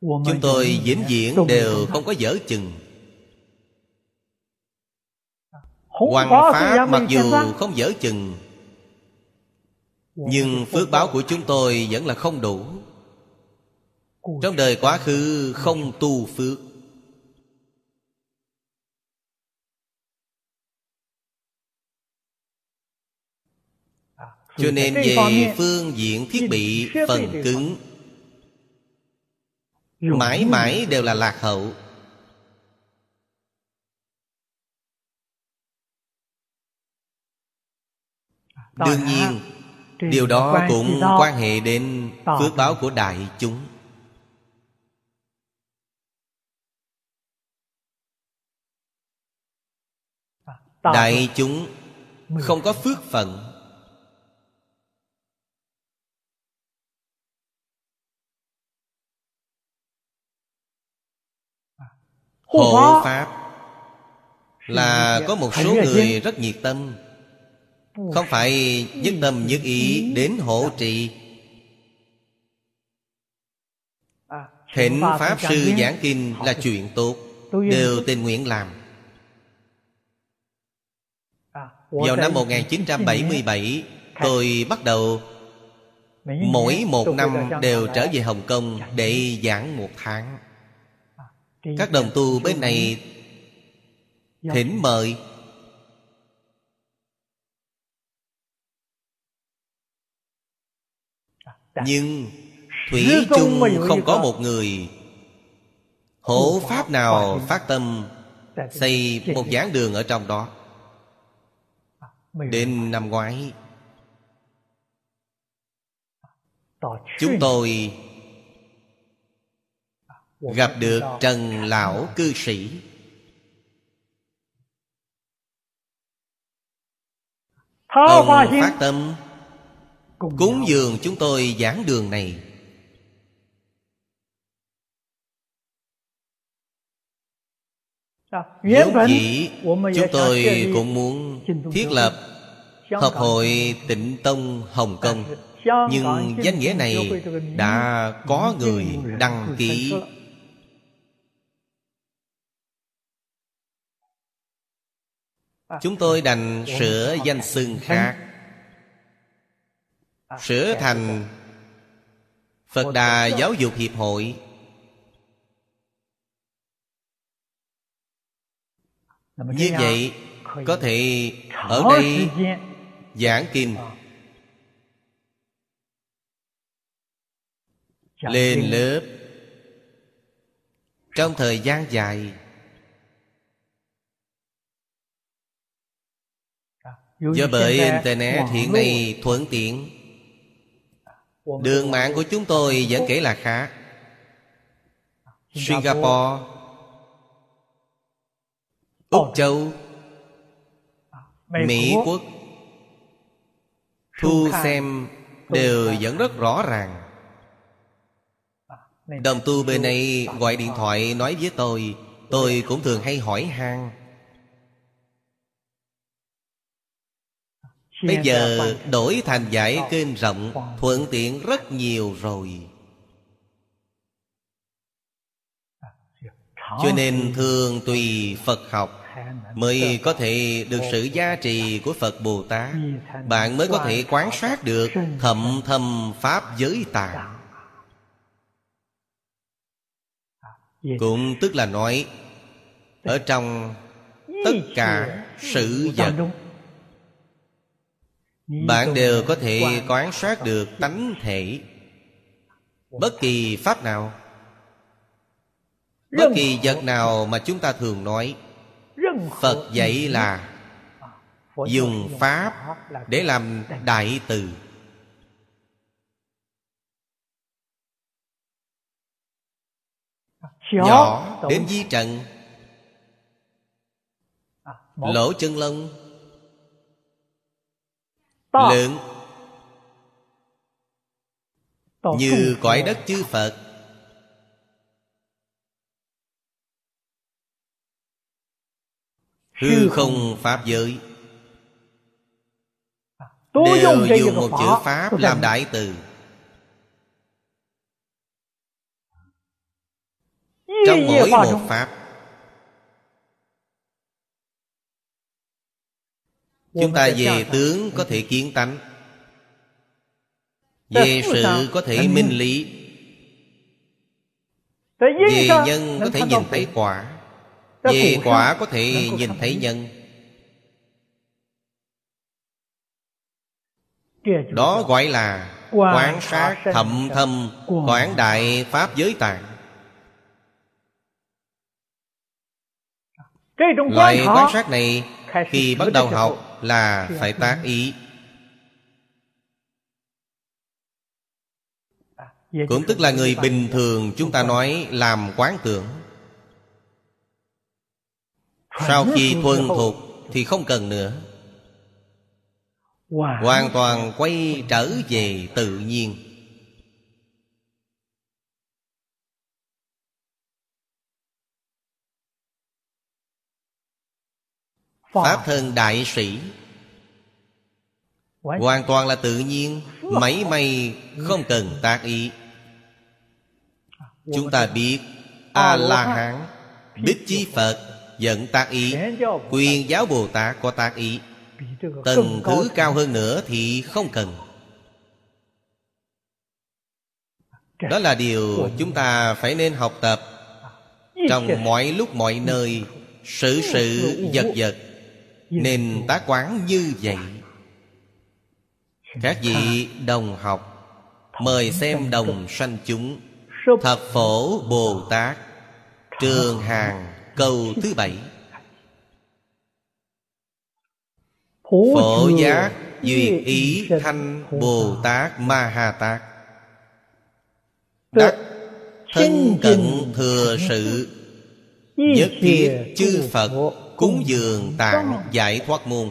Chúng tôi vĩnh viễn đều không có dở chừng. Hoàng Pháp mặc dù không dở chừng Nhưng phước báo của chúng tôi vẫn là không đủ. Trong đời quá khứ không tu phước. Cho nên về phương diện thiết bị phần cứng Mãi mãi đều là lạc hậu. Đương nhiên Điều đó cũng quan hệ đến phước báo của đại chúng. Đại chúng không có phước phận Hộ Pháp Là có một số người rất nhiệt tâm. Không phải nhất tâm nhất ý đến hộ trì. Thịnh Pháp Sư giảng kinh là chuyện tốt Đều tình nguyện làm. Vào năm 1977 Tôi bắt đầu Mỗi một năm đều trở về Hồng Kông Để giảng một tháng các đồng tu bên này thỉnh mời. Nhưng thủy chung không có một người. Hộ pháp nào phát tâm xây một giảng đường ở trong đó? Đến năm ngoái chúng tôi gặp được trần lão cư sĩ ông phát tâm cúng dường chúng tôi giảng đường này vốn dĩ chúng tôi cũng muốn thiết lập Hợp hội Tịnh Tông Hồng Kông Nhưng danh nghĩa này đã có người đăng ký Chúng tôi đành sửa danh xưng khác. Sửa thành Phật Đà Giáo dục Hiệp hội. Như vậy, Có thể ở đây Giảng kinh. Lên lớp. Trong thời gian dài Do bởi Internet hiện nay thuận tiện. Đường mạng của chúng tôi vẫn kể là khá. Singapore. Úc Châu. Mỹ Quốc. Thu xem đều vẫn rất rõ ràng. Đồng tu bên này gọi điện thoại nói với tôi. Tôi cũng thường hay hỏi han Bây giờ đổi thành giải kênh rộng Thuận tiện rất nhiều rồi. Cho nên thường tùy Phật học Mới có thể được sự gia trì của Phật Bồ Tát. Bạn mới có thể quán sát được Thậm thâm Pháp giới tạng. Cũng tức là nói Ở trong tất cả sự vật bạn đều có thể quan sát được tánh thể bất kỳ pháp nào. Bất kỳ vật nào mà chúng ta thường nói phật dạy là dùng pháp để làm đại từ. Nhỏ đến di trận. Lỗ chân lông Lớn. Như cõi đất chư Phật. Hư không Pháp giới. Đều dùng một chữ Pháp làm đại từ. Trong mỗi một Pháp Chúng ta về tướng có thể kiến tánh. Về sự có thể minh lý. Về nhân có thể nhìn thấy quả. Về quả có thể nhìn thấy nhân. Đó gọi là Quán sát thậm thâm Quán đại Pháp giới tạng. Loại quán sát này Khi bắt đầu học là phải tác ý. Cũng tức là người bình thường chúng ta nói làm quán tưởng. Sau khi thuần thuộc thì không cần nữa. Hoàn toàn quay trở về tự nhiên Pháp thân đại sĩ. Hoàn toàn là tự nhiên Mấy may không cần tác ý. Chúng ta biết A-la-hán Bích Chi Phật Dẫn tác ý. Quyền giáo Bồ Tát có tác ý. Tầng thứ cao hơn nữa thì không cần. Đó là điều chúng ta phải nên học tập. Trong mọi lúc mọi nơi Sự sự vật vật nên tá quán như vậy. Các vị đồng học, Mời xem đồng sanh chúng. Thập phổ Bồ Tát, Trường hàng câu thứ bảy. Phổ giác duyệt ý thanh Bồ Tát Ma Ha Tát. Đắc thân cận thừa sự. Nhất thiết chư Phật cúng dường tạng giải thoát môn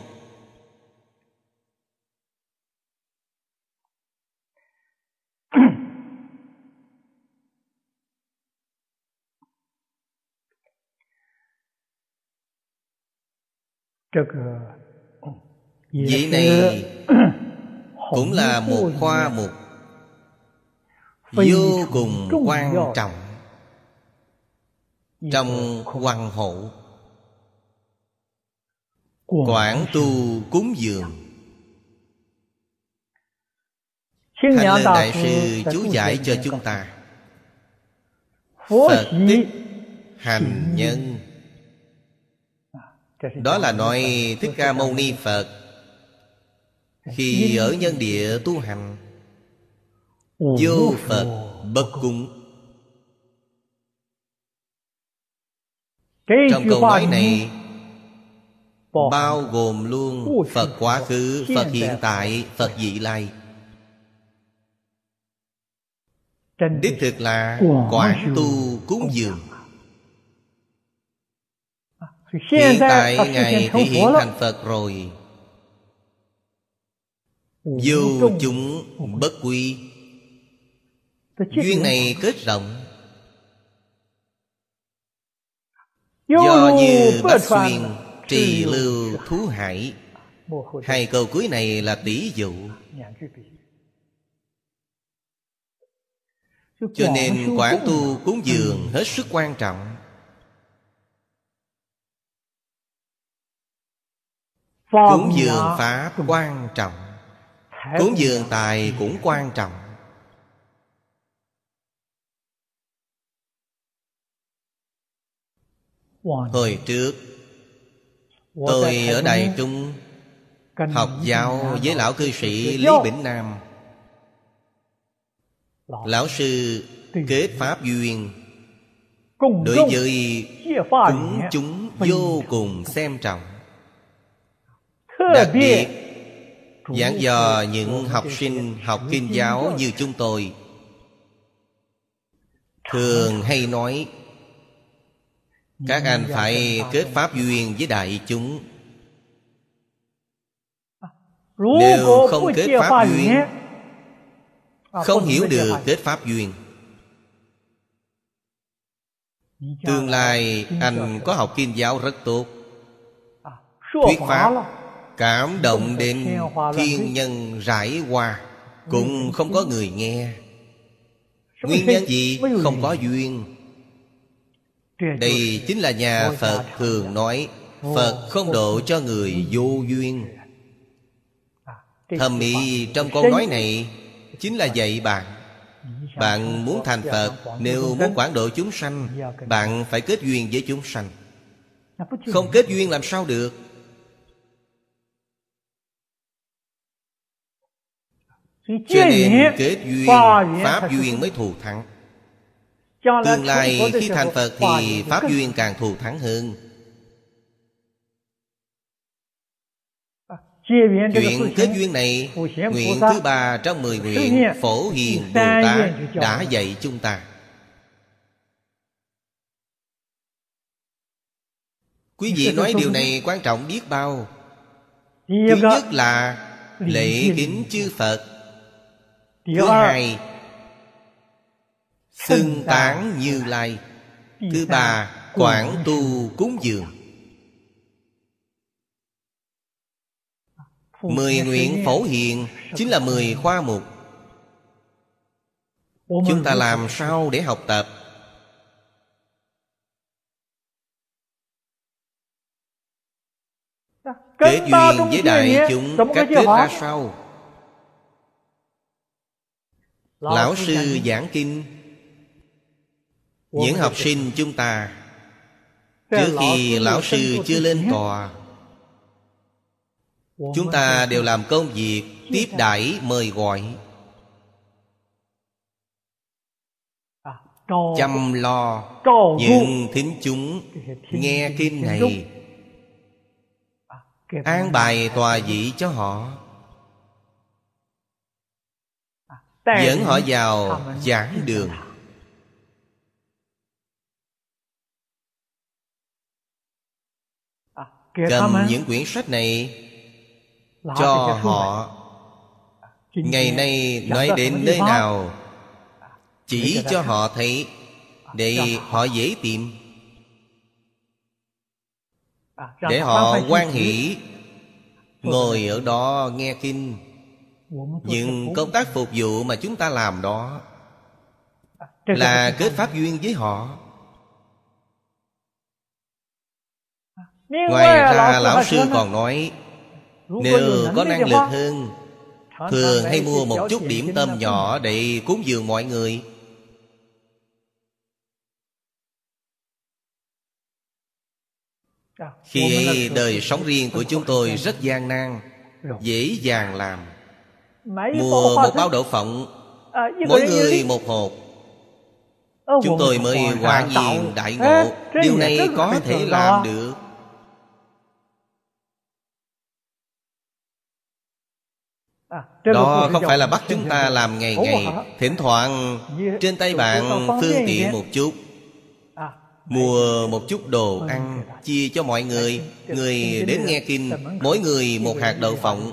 Vị này cũng là một khoa mục Vô cùng quan trọng Trong hoàng hộ Quảng tu cúng dường. Thanh Lên Đại Sư chú giải cho chúng ta. Phật tích hành nhân. Đó là nói Thích Ca Mâu Ni Phật. Khi ở nhân địa tu hành Vô Phật bất cúng Trong câu nói này Bao gồm luôn Phật quá khứ, Phật hiện tại, Phật vị lai. Đích thực là quảng tu cúng dường. Hiện tại Ngài thể hiện thành Phật rồi. Dù chúng bất quy Duyên này kết rộng. Do như Bách Xuyên Trì lưu thú hải. Hai câu cuối này là tỷ dụ. Cho nên quán tu cúng dường hết sức quan trọng. Cúng dường Pháp quan trọng. Cúng dường Tài cũng quan trọng. Hồi trước Tôi ở Đài Trung Học giáo với lão cư sĩ Lý Bỉnh Nam. Lão sư kết Pháp duyên Đối với chúng chúng vô cùng xem trọng. Đặc biệt Giảng dò những học sinh học kinh giáo như chúng tôi Thường hay nói các anh phải kết pháp duyên với đại chúng. Nếu không kết pháp duyên Không hiểu được kết pháp duyên. Tương lai anh có học kinh giáo rất tốt. Thuyết pháp Cảm động đến thiên nhân rải hoa Cũng không có người nghe. Nguyên nhân gì? Không có duyên Đây chính là nhà Phật thường nói Phật không độ cho người vô duyên. Thầm ý trong câu nói này Chính là dạy bạn. Bạn muốn thành Phật Nếu muốn quản độ chúng sanh Bạn phải kết duyên với chúng sanh. Không kết duyên làm sao được? Cho nên kết duyên Pháp duyên mới thù thắng Tương lai khi thành Phật Thì Pháp duyên càng thù thắng hơn. Chuyện kết duyên này Nguyện thứ ba trong mười nguyện Phổ Hiền Bồ Tát đã dạy chúng ta. Quý vị nói điều này quan trọng biết bao. Thứ nhất là Lễ kính chư Phật. Thứ hai Xưng tán như lai. Thứ ba Quảng tu cúng dường. Mười nguyện phổ hiền Chính là mười khoa mục. Chúng ta làm sao để học tập? Kết duyên với đại chúng Cách kết ra sao? Lão sư giảng kinh Những học sinh chúng ta Trước khi lão sư chưa lên tòa Chúng ta đều làm công việc Tiếp đãi mời gọi. À, Chăm lo Những thính chúng Nghe kinh này. à, An bài tòa vị cho họ. Dẫn họ vào giảng đường à, Cầm những quyển sách này Cho họ. Ngày nay nói đến nơi nào Chỉ cho họ thấy Để họ dễ tìm. À, Để họ quan hỷ Ngồi ở đó nghe kinh. Những công tác phục vụ mà chúng ta làm đó Là kết pháp duyên với họ Ngoài ra lão sư còn nói Nếu có năng lực hơn Thường hay mua một chút điểm tâm nhỏ Để cúng dường mọi người. Khi đời sống riêng của chúng tôi rất gian nan Dễ dàng làm. Mua một bao đậu phộng à, Mỗi người một hộp. Chúng tôi mới quả nhiên đại ngộ. Điều này có thể làm được Đó không phải là bắt chúng ta làm ngày ngày Thỉnh thoảng trên tay bạn phương tiện một chút. À, Mua một chút đồ ăn Chia cho mọi người. Người đến nghe kinh Mỗi người một hạt đậu phộng.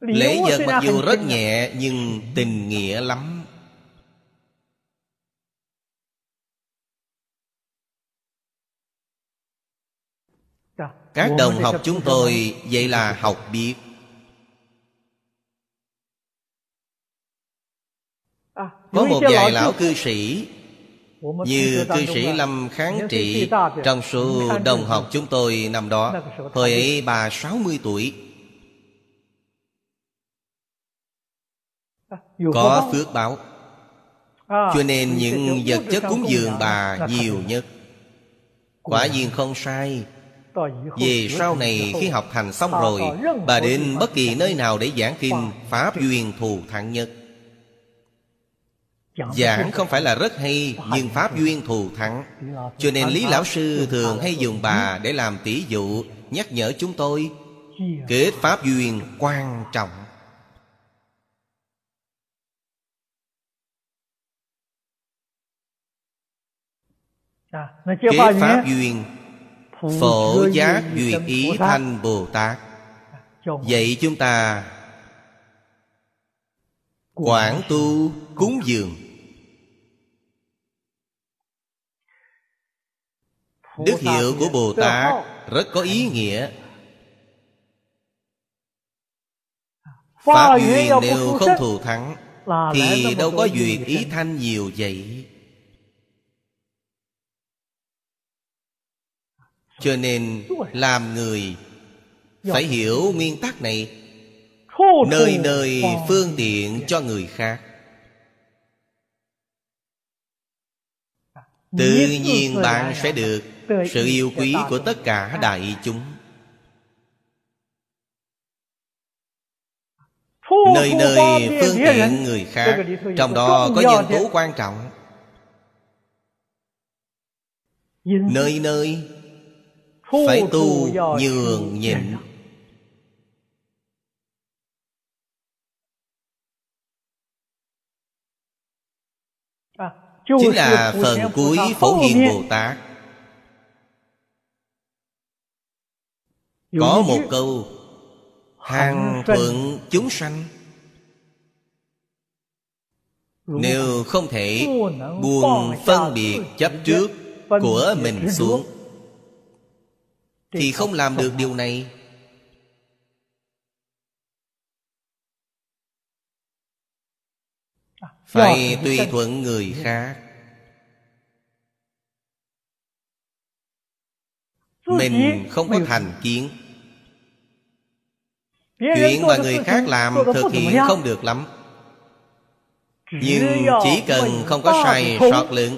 Lễ vật mặc dù rất nhẹ Nhưng tình nghĩa lắm Các đồng học chúng tôi Vậy là học biết. À, Có một vài lão cư sĩ Như cư sĩ Lâm Kháng Trị Trong số đồng học chúng tôi năm đó Hồi ấy bà 60 tuổi. Có phước báo. À, cho nên những vật chất cúng dường bà nhiều nhất. Quả nhiên không sai về sau này khi học thành xong rồi Bà đến bất kỳ nơi nào để giảng kinh Pháp duyên thù thắng nhất. Giảng không phải là rất hay Nhưng Pháp duyên thù thắng. Cho nên Lý Lão Sư thường hay dùng bà Để làm tỷ dụ Nhắc nhở chúng tôi Kết Pháp duyên quan trọng. Kế pháp duyên Phổ giác duyệt ý thanh Bồ Tát. Dạy chúng ta Quảng tu cúng dường. Đức hiệu của Bồ Tát rất có ý nghĩa. Pháp duyên nếu không thù thắng Thì đâu có duyệt ý thanh nhiều vậy Cho nên làm người Phải hiểu nguyên tắc này. Nơi nơi phương tiện cho người khác. Tự nhiên bạn sẽ được Sự yêu quý của tất cả đại chúng. Nơi nơi phương tiện người khác, Trong đó có nhân tố quan trọng. Nơi nơi phải tu nhường nhịn. Chính là phần cuối Phổ Hiền Bồ Tát. Có một câu Hàng thuận chúng sanh. Nếu không thể buông phân biệt chấp trước của mình xuống Thì không làm được điều này. Phải tùy thuận người khác. Mình không có thành kiến. Chuyện mà người khác làm thực hiện không được lắm. Nhưng chỉ cần không có sai sót lượng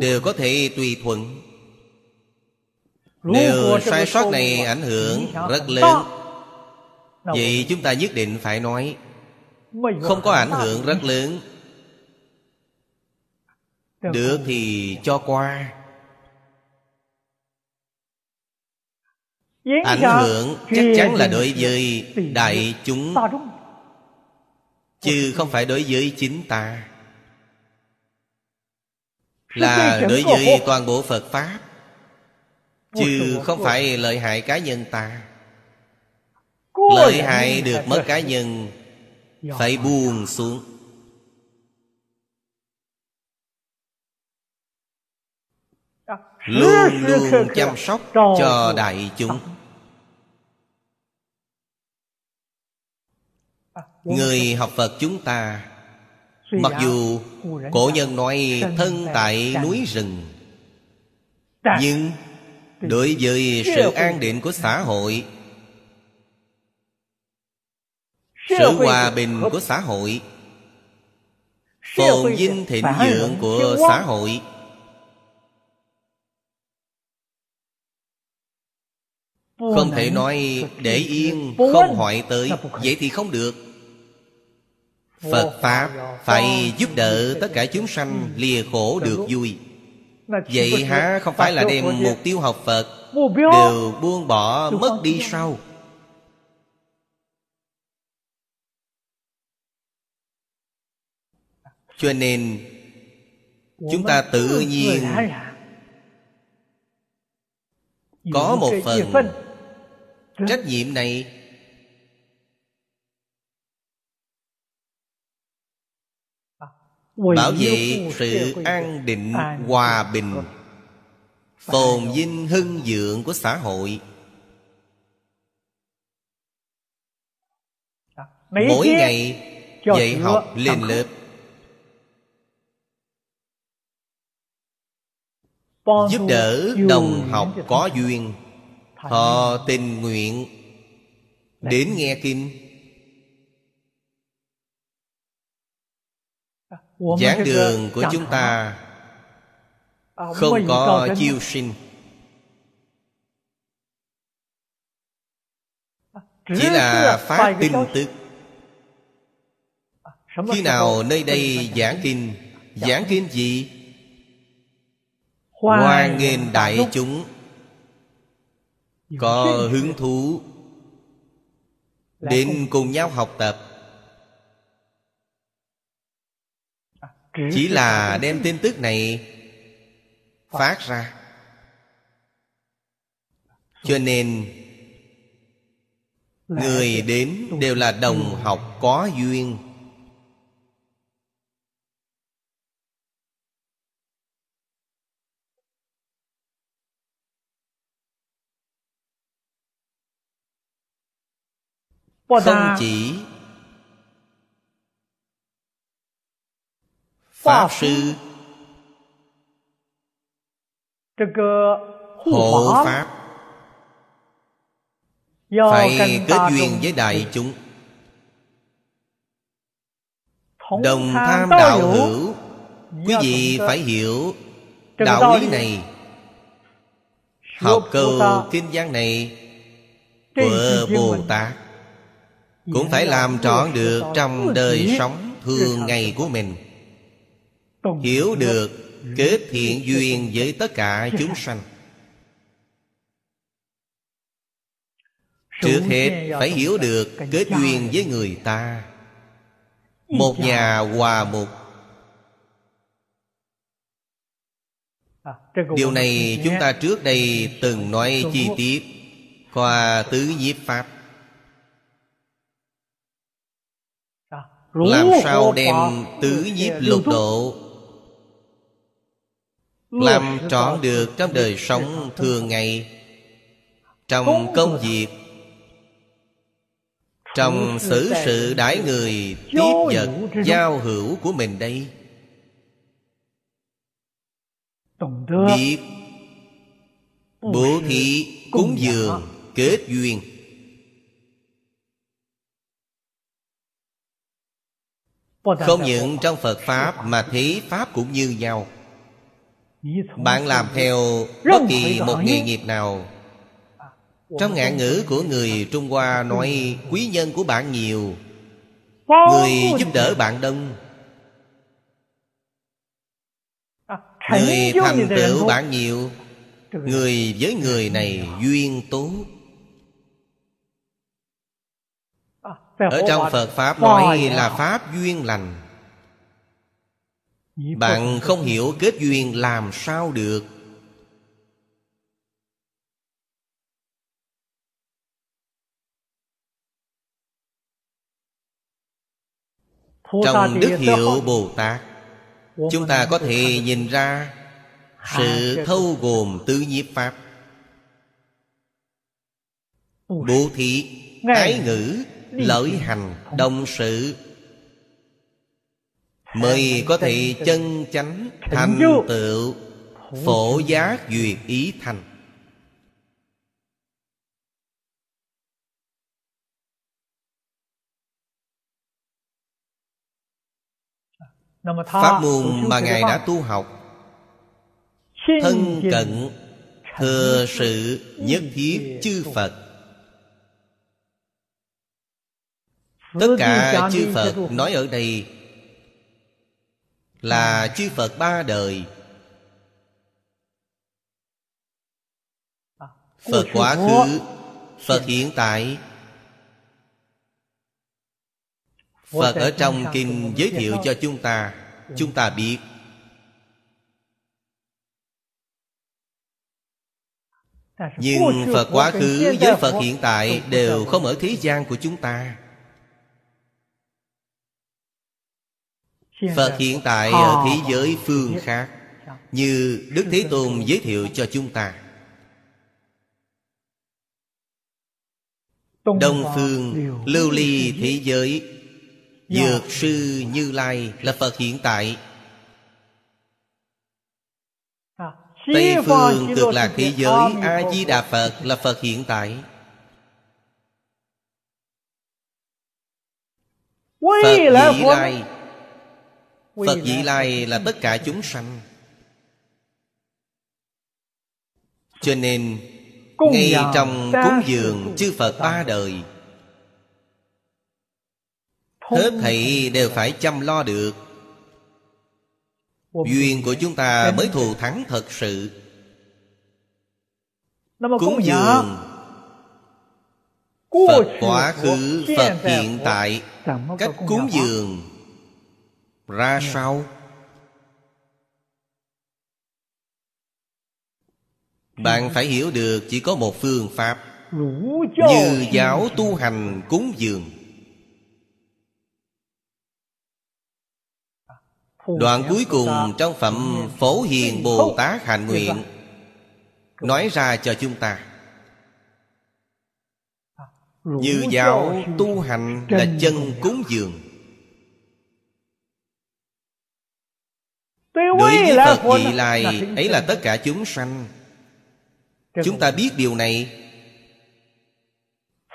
Đều có thể tùy thuận. Nếu sai sót này ảnh hưởng rất lớn. Vậy chúng ta nhất định phải nói Không có ảnh hưởng rất lớn. Được thì cho qua. Ảnh hưởng chắc chắn là đối với đại chúng. Chứ không phải đối với chính ta Là đối với toàn bộ Phật Pháp Chứ không phải lợi hại cá nhân ta. Lợi hại được mất cá nhân Phải buông xuống. Luôn luôn chăm sóc cho đại chúng. Người học Phật chúng ta Mặc dù cổ nhân nói thân tại núi rừng Nhưng đối với sự an định của xã hội Sự hòa bình của xã hội Phồn vinh thịnh vượng của xã hội. Không thể nói để yên không hoại tới Vậy thì không được Phật Pháp phải giúp đỡ tất cả chúng sanh lìa khổ được vui. Vậy há không phải là đem mục tiêu học Phật Đều buông bỏ mất đi sau? Cho nên Chúng ta tự nhiên Có một phần Trách nhiệm này Bảo vệ sự an định hòa bình. Phồn vinh hưng vượng của xã hội. Mỗi ngày dạy học lên lớp. Giúp đỡ đồng học có duyên. Họ tình nguyện. Đến nghe kinh Giảng đường của chúng ta Không có chiêu sinh. Chỉ là phát tin tức Khi nào nơi đây giảng kinh? Giảng kinh gì? Hoan nghênh đại chúng. Có hứng thú Đến cùng nhau học tập Chỉ là đem tin tức này phát ra. Cho nên người đến đều là đồng học có duyên. Không chỉ pháp sư. Hộ pháp. Phải kết duyên với đại chúng. Đồng tham đạo hữu. Quý vị phải hiểu đạo lý này. Học câu kinh văn này của bồ tát cũng phải làm trọn được trong đời sống thường ngày của mình hiểu được kết thiện duyên với tất cả chúng sanh. Trước hết phải hiểu được kết duyên với người ta. Một nhà hòa mục à, điều này chúng ta trước đây từng nói chi tiết qua tứ nhiếp pháp. À, làm sao đem tứ nhiếp lục độ làm trọn được trong đời sống thường ngày. Trong công việc. Trong xử sự đãi người tiếp vật giao hữu của mình đây. Biết bố thí cúng dường kết duyên. Không những trong phật pháp mà thế pháp cũng như nhau bạn làm theo bất kỳ một nghề nghiệp nào. Trong ngạn ngữ của người Trung Hoa nói, quý nhân của bạn nhiều, Người giúp đỡ bạn đông. Người thành tựu bạn nhiều, Người với người này duyên tốt. Ở trong Phật Pháp nói là Pháp duyên lành. Bạn không hiểu kết duyên làm sao được. Trong đức hiệu Bồ Tát Chúng ta có thể nhìn ra Sự thâu gồm tứ nhiếp Pháp. Bố thị Ái ngữ Lợi hành Đồng sự Mới có thể chân chánh Thành tựu Phổ giác duyệt ý thành. Pháp môn mà Ngài đã tu học Thân cận Thừa sự nhất thiết chư Phật. Tất cả chư Phật nói ở đây Là chư Phật ba đời. Phật quá khứ Phật hiện tại. Phật ở trong kinh giới thiệu cho chúng ta Chúng ta biết. Nhưng Phật quá khứ với Phật hiện tại Đều không ở thế gian của chúng ta Phật hiện tại ở thế giới phương khác Như Đức Thế Tôn giới thiệu cho chúng ta. Đông phương lưu ly thế giới. Dược sư Như Lai là Phật hiện tại. Tây phương cực lạc thế giới A-di-đà Phật là Phật hiện tại. Phật Vị Lai Phật Vị Lai là tất cả chúng sanh. Cho nên Ngay trong cúng dường chư Phật ba đời Hết thảy đều phải chăm lo được. Duyên của chúng ta mới thù thắng thật sự. Cúng dường. Phật quá khứ Phật hiện tại. Cách cúng dường Ra sao? Bạn phải hiểu được chỉ có một phương pháp. Như giáo tu hành cúng dường. Đoạn cuối cùng trong phẩm Phổ Hiền Bồ Tát Hạnh Nguyện Nói ra cho chúng ta. Như giáo tu hành là chân cúng dường Đối với Phật vị lai Ấy là tất cả chúng sanh. Chúng ta biết điều này.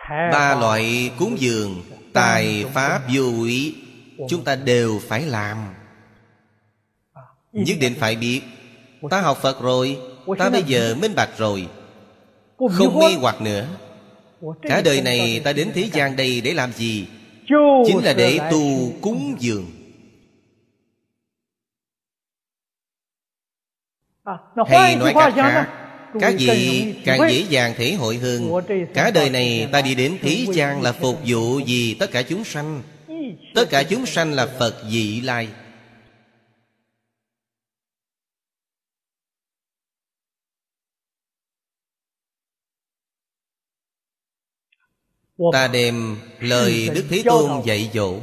Ba loại cúng dường Tài Pháp vô úy Chúng ta đều phải làm. Nhất định phải biết. Ta học Phật rồi. Ta bây giờ minh bạch rồi. Không mê hoặc nữa. Cả đời này ta đến thế gian đây để làm gì? Chính là để tu cúng dường Hay nói cách khác Các vị càng dễ dàng thể hội hơn Cả đời này ta đi đến thế gian là phục vụ vì tất cả chúng sanh? Tất cả chúng sanh là Phật vị lai. Ta đem lời Đức Thế Tôn dạy dỗ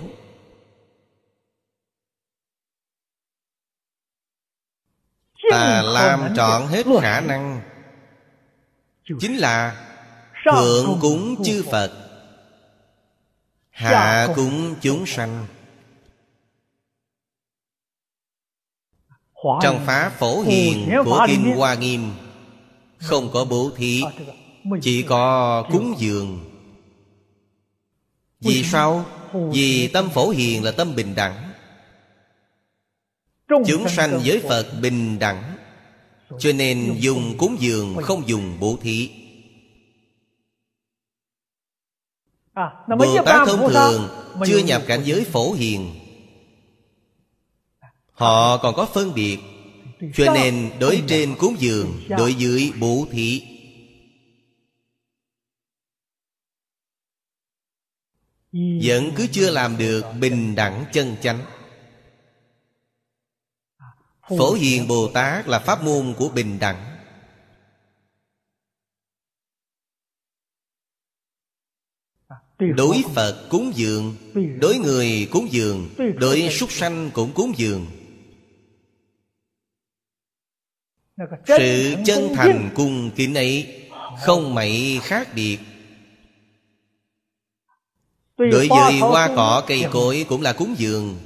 Ta làm trọn hết khả năng. Chính là Thượng cúng chư Phật Hạ cúng chúng sanh. Trong Pháp Phổ Hiền của Kinh Hoa Nghiêm Không có bố thí Chỉ có cúng dường. Vì sao? Vì tâm phổ hiền là tâm bình đẳng Chúng sanh với Phật bình đẳng Cho nên dùng cúng dường không dùng bố thí. Bồ Tát thông thường Chưa nhập cảnh giới phổ hiền. Họ còn có phân biệt Cho nên đối trên cúng dường Đối dưới bố thí. Vẫn cứ chưa làm được bình đẳng chân chánh Phổ Hiền Bồ Tát là pháp môn của bình đẳng. Đối Phật cúng dường Đối người cúng dường Đối súc sanh cũng cúng dường. Sự chân thành cung kính ấy Không mảy khác biệt. Đối với hoa cỏ cây cối cũng là cúng dường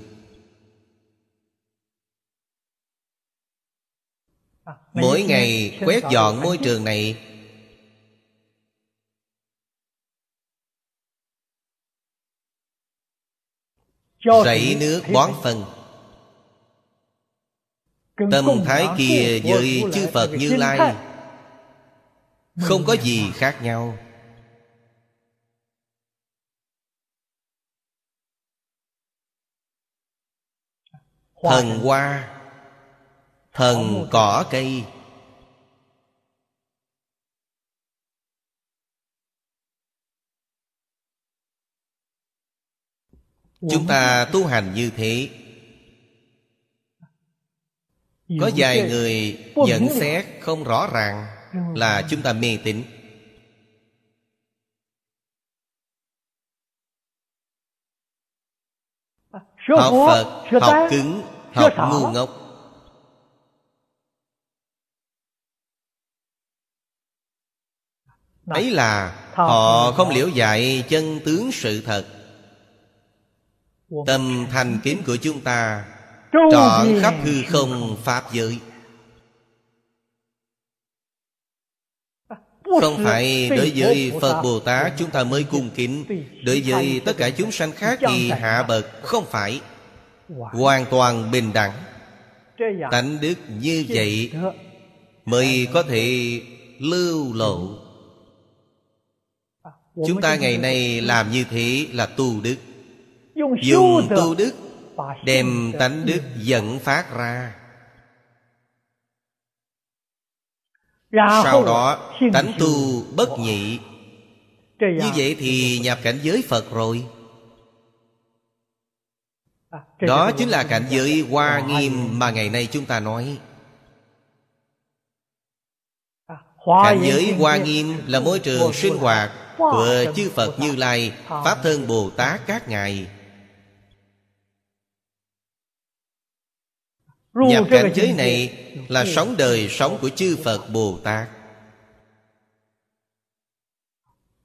Mỗi ngày quét dọn môi trường này. Rảy nước bón phân. Tâm thái kia với chư Phật Như Lai Không có gì khác nhau. Thần hoa Thần cỏ cây. Chúng ta tu hành như thế. Có vài người nhận xét không rõ ràng Là chúng ta mê tín. Học Phật, học cứng, học ngu ngốc Ấy là họ không liễu dạy chân tướng sự thật. Tâm thành kính của chúng ta Trọn khắp hư không Pháp giới. Không phải đối với Phật Bồ Tát chúng ta mới cung kính. Đối với tất cả chúng sanh khác thì hạ bậc Không phải. Hoàn toàn bình đẳng. Tánh đức như vậy Mới có thể lưu lộ Chúng ta ngày nay làm như thế là tu đức. Dùng tu đức Đem tánh đức dẫn phát ra. Sau đó, tánh tu bất nhị. Như vậy thì nhập cảnh giới Phật rồi. Đó chính là cảnh giới hoa nghiêm mà ngày nay chúng ta nói. Cảnh giới Hoa Nghiêm là môi trường sinh hoạt của chư Phật Như Lai Pháp Thân Bồ Tát các ngài. Nhập cảnh giới này là sống đời sống của chư Phật Bồ Tát.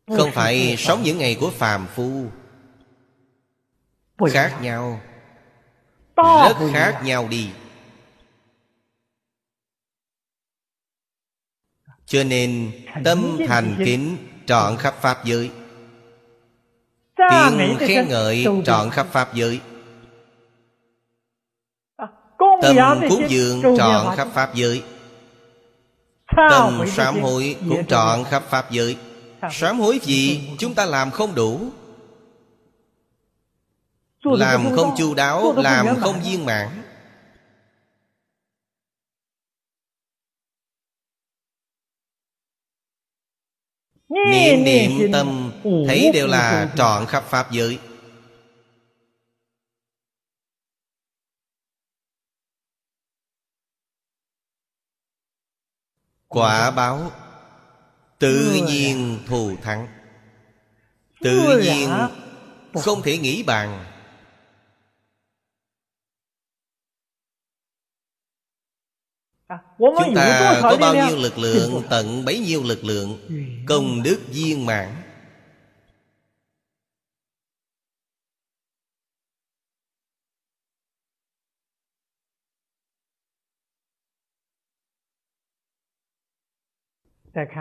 Không phải sống những ngày của phàm phu. Khác nhau. Rất khác nhau đi. Cho nên tâm thành kính trọn khắp Pháp giới. Tiếng khen ngợi trọn khắp Pháp giới. Tâm cúng dường trọn khắp Pháp giới. Tâm sám hối cũng trọn khắp Pháp giới. Sám hối gì chúng ta làm không đủ. Làm không chu đáo Làm không viên mãn Niệm niệm tâm Thấy đều là trọn khắp Pháp giới. Quả báo Tự nhiên thù thắng. Tự nhiên không thể nghĩ bàn Chúng ta có bao nhiêu lực lượng Tận bấy nhiêu lực lượng Công đức viên mãn.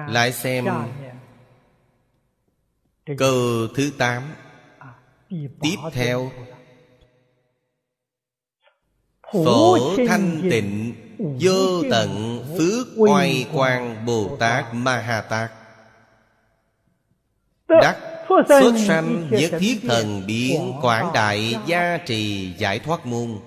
Lại xem Câu thứ tám. Tiếp theo. Phổ thanh tịnh Vô tận phước oai quang Bồ Tát Ma Ha Tát Đắc xuất sanh nhất thiết thần biến Quảng đại gia trì giải thoát môn.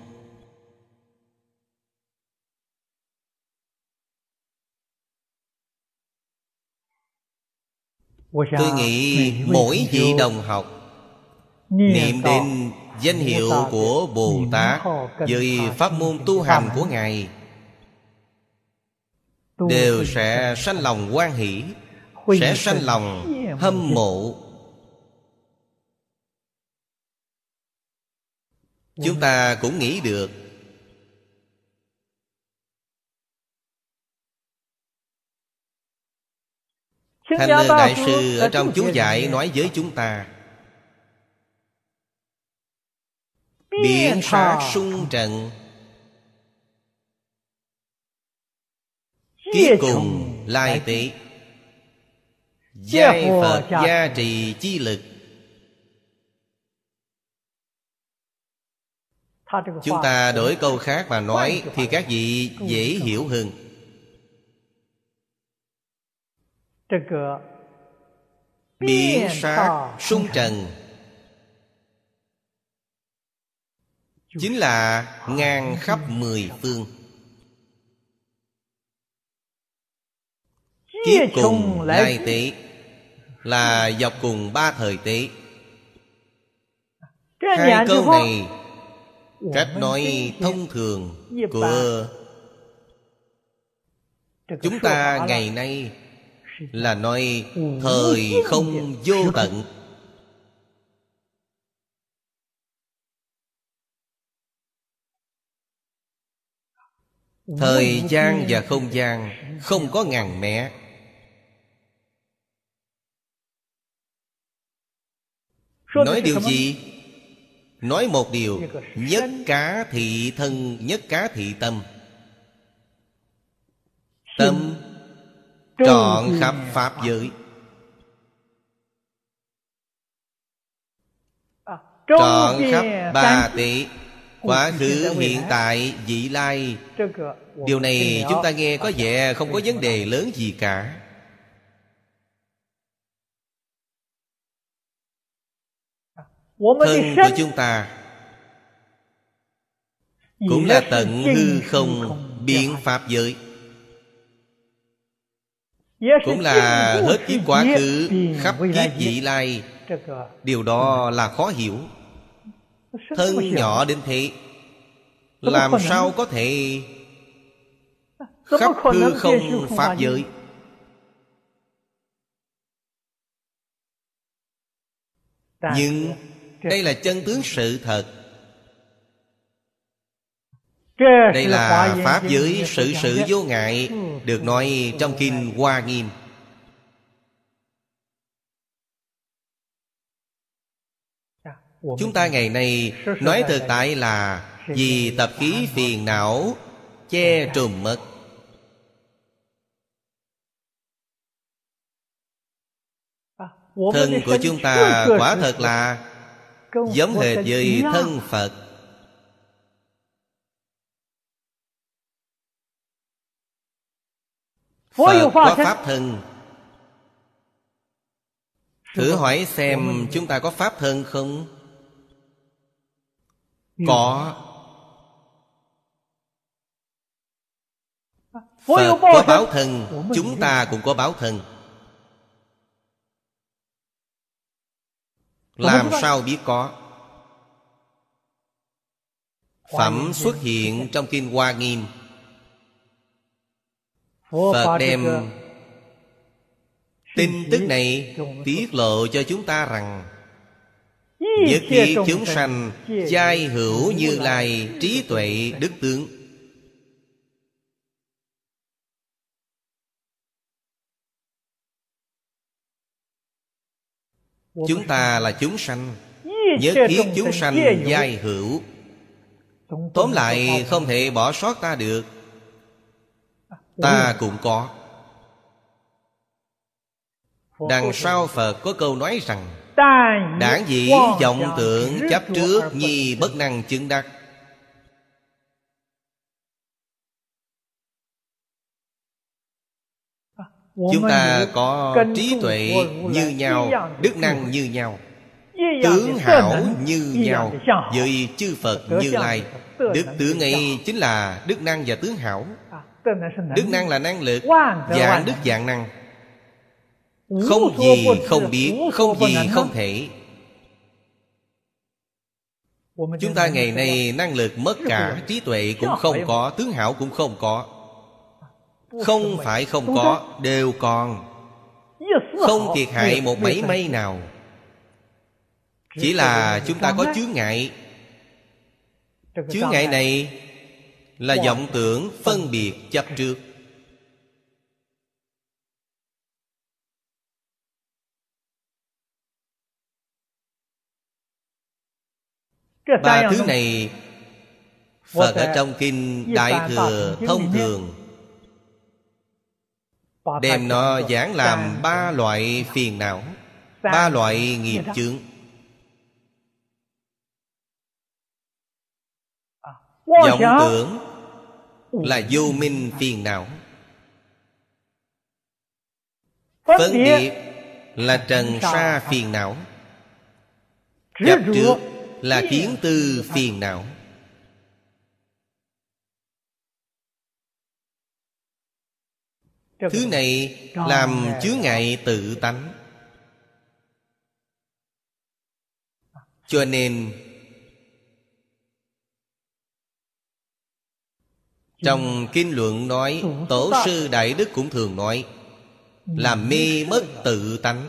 Tôi nghĩ mỗi vị đồng học Niệm đến danh hiệu của Bồ Tát Với pháp môn tu hành của Ngài Đều sẽ sanh lòng quan hỷ Sẽ sanh lòng hâm mộ. Chúng ta cũng nghĩ được. Thanh Lương Đại Sư ở trong chú giải nói với chúng ta. Biển sát sung trận Kiếp cùng lai tế Giai Phật gia trì chi lực. Chúng ta đổi câu khác mà nói Thì các vị dễ hiểu hơn. Biển sát sung trần. Chính là ngang khắp mười phương Kiếp cùng lai tế Là dọc cùng ba thời tế Hai câu này Cách nói thông thường của Chúng ta ngày nay Là nói thời không vô tận. Thời gian và không gian Không có ngàn mẹ Nói điều gì? Nói một điều Nhất cá thị thân Nhất cá thị tâm. Tâm Trọn khắp Pháp giới. Trọn khắp ba tỷ Quá khứ hiện tại vị lai. Điều này chúng ta nghe có vẻ không có vấn đề lớn gì cả thân của chúng ta cũng là tận hư không biện pháp giới. Cũng là hết kiếp quá khứ khắp kiếp vị lai. Điều đó là khó hiểu. Thân nhỏ đến thế làm sao có thể khắp hư không pháp giới. Nhưng đây là chân tướng sự thật. Đây là Pháp giới sự sự vô ngại Được nói trong Kinh Hoa Nghiêm. Chúng ta ngày nay nói thực tại là Vì tập khí phiền não Che trùm mất. Thân của chúng ta quả thật là Giống hệt với thân Phật. Phật có Pháp thân. Thử hỏi xem chúng ta có Pháp thân không? Có. Phật có báo thân. Chúng ta cũng có báo thân Làm sao biết có? Phẩm xuất hiện trong Kinh Hoa Nghiêm. Phật đem tin tức này tiết lộ cho chúng ta rằng Nhất khi chúng sanh Giai hữu như lai trí tuệ đức tướng Chúng ta là chúng sanh Nhất thiết chúng sanh giai hữu. Tóm lại không thể bỏ sót ta được. Ta cũng có. Đằng sau Phật có câu nói rằng Đảng dĩ vọng tưởng chấp trước Nhi bất năng chứng đắc Chúng ta có trí tuệ như nhau Đức năng như nhau. Tướng hảo như nhau Với chư Phật như Lai. Đức tướng ấy chính là đức năng và tướng hảo. Đức năng là năng lực Dạng đức dạng năng. Không gì không biết Không gì không thể. Chúng ta ngày nay năng lực mất cả Trí tuệ cũng không có Tướng hảo cũng không có Không phải không có Đều còn. Không thiệt hại một mấy may nào. Chỉ là chúng ta có chướng ngại. Chướng ngại này Là vọng tưởng phân biệt chấp trước. Ba thứ này Phật ở trong Kinh Đại Thừa Thông Thường Đem nó giảng làm ba loại phiền não Ba loại nghiệp chướng. Vọng tưởng là vô minh phiền não. Phân biệt là trần sa phiền não. Chấp trước là kiến tư phiền não thứ này làm chướng ngại tự tánh. Cho nên Trong kinh luận nói Tổ sư Đại Đức cũng thường nói Là mê mất tự tánh.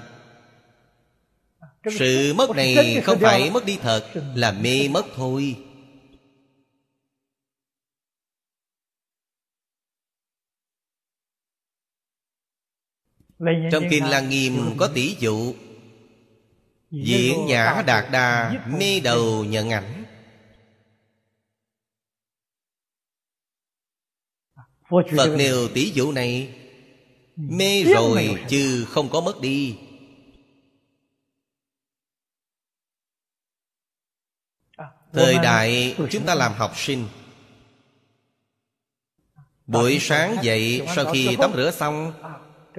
Sự mất này không phải mất đi thật Là mê mất thôi Trong Kinh Lăng Nghiêm có tỷ dụ Diễn nhã đạt đa Mê đầu nhận ảnh. Phật nêu tỷ dụ này Mê rồi chứ không có mất đi. Thời đại chúng ta làm học sinh. Buổi sáng dậy sau khi tắm rửa xong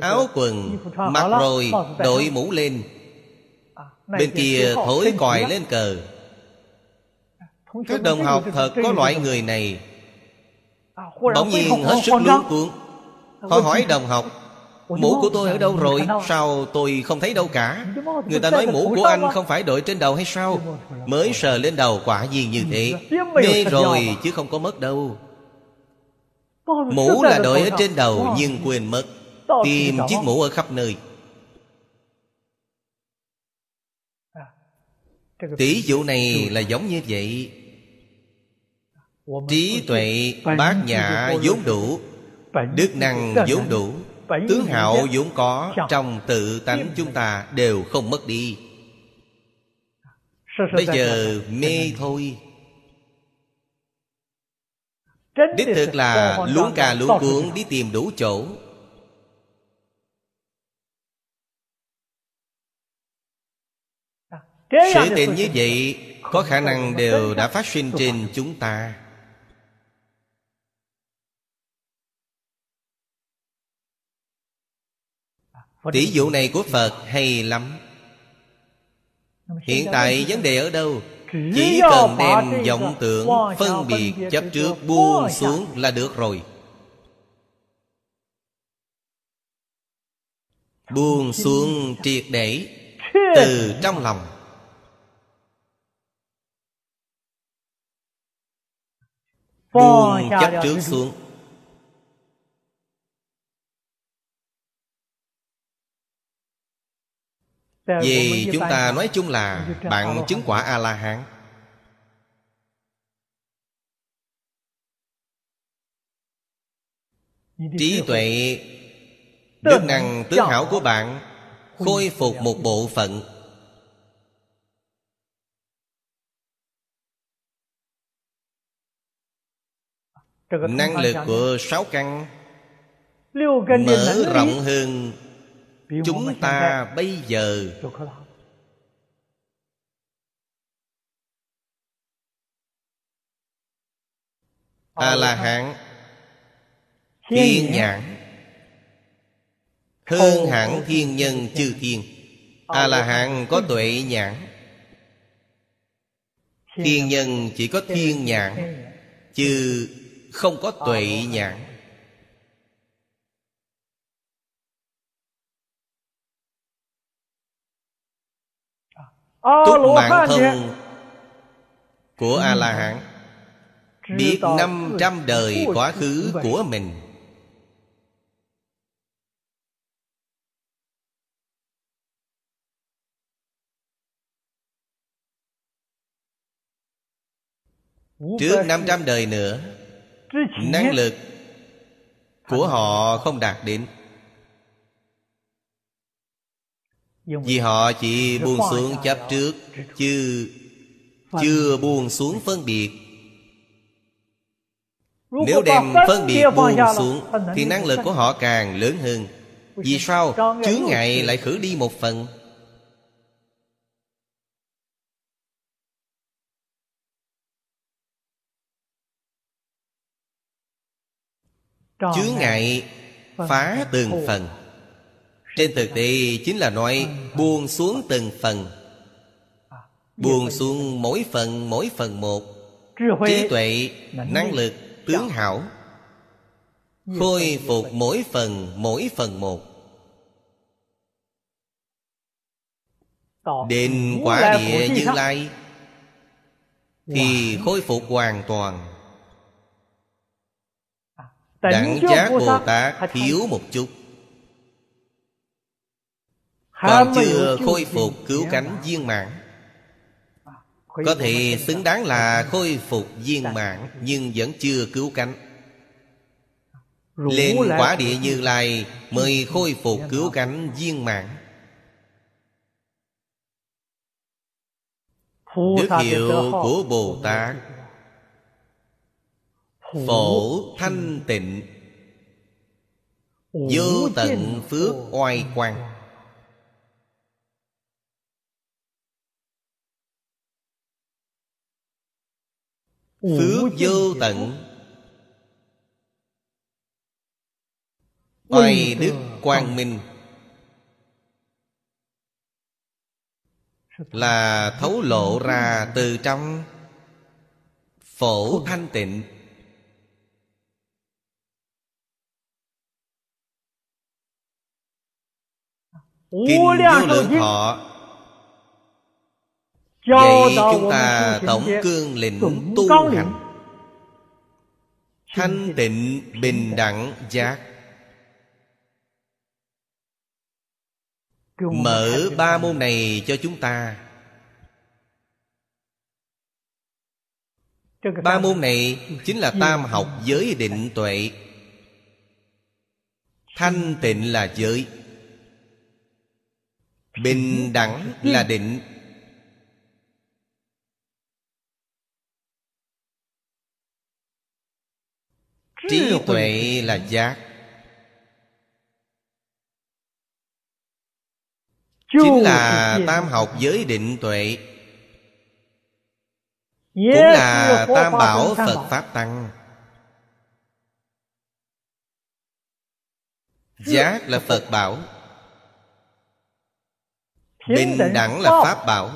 Áo quần mặc rồi đội mũ lên. Bên kia thổi còi lên cờ. Các đồng học thật có loại người này. Bỗng nhiên hết sức luống cuống, Họ hỏi đồng học Mũ của tôi ở đâu rồi? Sao tôi không thấy đâu cả? Người ta nói mũ của anh không phải đội trên đầu hay sao? Mới sờ lên đầu quả gì như thế. Mê rồi chứ không có mất đâu. Mũ là đội ở trên đầu nhưng quên mất. Tìm chiếc mũ ở khắp nơi. Tỷ dụ này là giống như vậy. Trí tuệ bát nhã vốn đủ. Đức năng vốn đủ. tướng hảo vốn có. Trong tự tánh chúng ta đều không mất đi. Bây giờ mê thôi. Đích thực là luống cà luống cuốn đi tìm đủ chỗ sự tình như vậy có khả năng đều đã phát sinh trên chúng ta. Tỷ dụ này của phật hay lắm. Hiện tại vấn đề ở đâu? Chỉ cần đem vọng tưởng phân biệt chấp trước buông xuống là được rồi. Buông xuống triệt để từ trong lòng buông chấp trước xuống. Vì chúng ta nói chung là bạn chứng quả a la hán trí tuệ đức năng tướng hảo của bạn khôi phục một bộ phận năng lực của sáu căn mở rộng hơn chúng ta bây giờ. A la hán. Thiên nhãn. Hơn hẳn thiên nhân chư thiên. A la hán có tuệ nhãn. Thiên nhân chỉ có thiên nhãn. chứ không có tuệ nhãn. Túc mạng thông của a la hán biết năm trăm đời quá khứ của mình. Trước năm trăm đời nữa Năng lực của họ không đạt đến. Vì họ chỉ buông xuống chấp trước Chứ chưa buông xuống phân biệt. Nếu đem phân biệt buông xuống Thì năng lực của họ càng lớn hơn. Vì sao? chướng ngại lại khử đi một phần chướng ngại phá từng phần. Trên thực tế chính là nói buông xuống từng phần. Buông xuống mỗi phần mỗi phần một. Trí tuệ năng lực tướng hảo. Khôi phục mỗi phần mỗi phần một. Đến quả địa như lai thì khôi phục hoàn toàn Đẳng giác Bồ Tát thiếu một chút. Còn chưa khôi phục cứu cánh viên mãn. Có thể xứng đáng là khôi phục viên mãn Nhưng vẫn chưa cứu cánh. Lên quả địa như lai Mới khôi phục cứu cánh viên mãn. Đức hiệu của Bồ Tát Phổ thanh tịnh. Vô tận phước oai quang. Phước vô tận. Oai đức quang minh. Là thấu lộ ra từ trong. Phổ thanh tịnh Kinh vô lượng thọ. Vậy chúng ta tổng cương lĩnh tu hành. Thanh tịnh bình đẳng giác. Mở ba môn này cho chúng ta. Ba môn này chính là tam học giới định tuệ. Thanh tịnh là giới Bình đẳng là định Trí tuệ là giác. Chính là tam học giới định tuệ. Cũng là tam bảo Phật Pháp Tăng. Giác là Phật bảo Bình đẳng là Pháp. Bảo.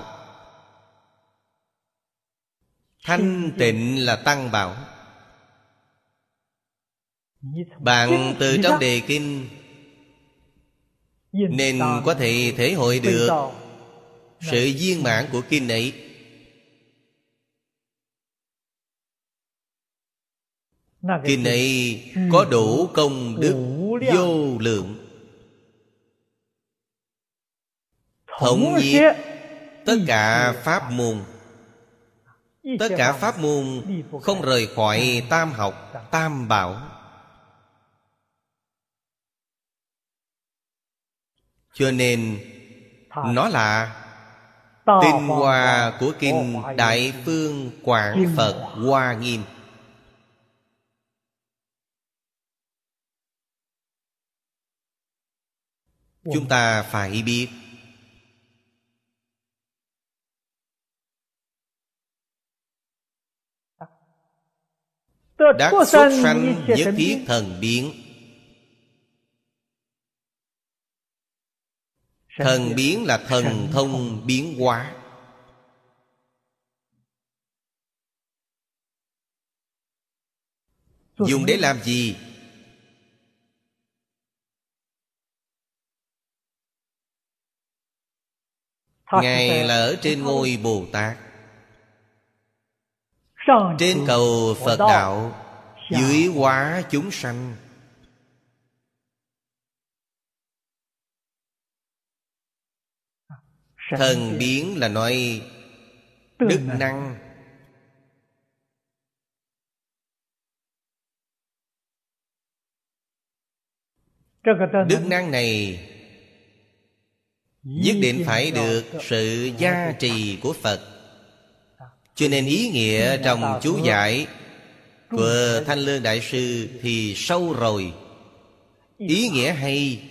Thanh tịnh là Tăng bảo. Bạn từ trong đề kinh Nên có thể thể hội được Sự viên mãn của kinh ấy. Kinh ấy có đủ công đức vô lượng Thống nhất tất cả pháp môn. Tất cả pháp môn không rời khỏi tam học, tam bảo. Cho nên Nó là Tinh hoa của Kinh Đại Phương Quảng Phật Hoa Nghiêm. Chúng ta phải biết Đắc xuất sanh nhất thiết thần biến. Thần biến là thần thông biến hóa. Dùng để làm gì? Ngài là ở trên ngôi Bồ Tát Trên cầu Phật Đạo Dưới hóa chúng sanh. Thần biến là nói Đức năng. Đức năng này Nhất định phải được sự gia trì của Phật Cho nên ý nghĩa trong chú giải Của Thanh Lương Đại Sư thì sâu rồi. Ý nghĩa hay.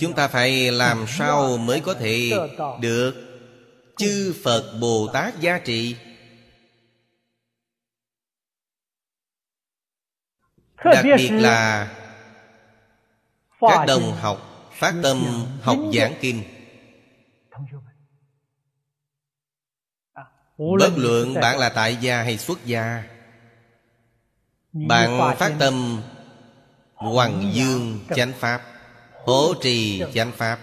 Chúng ta phải làm sao mới có thể được Chư Phật Bồ Tát gia trị? Đặc biệt là các đồng học phát tâm học giảng kinh Bất luận bạn là tại gia hay xuất gia Bạn phát tâm Hoàng dương chánh pháp Hỗ trì chánh pháp.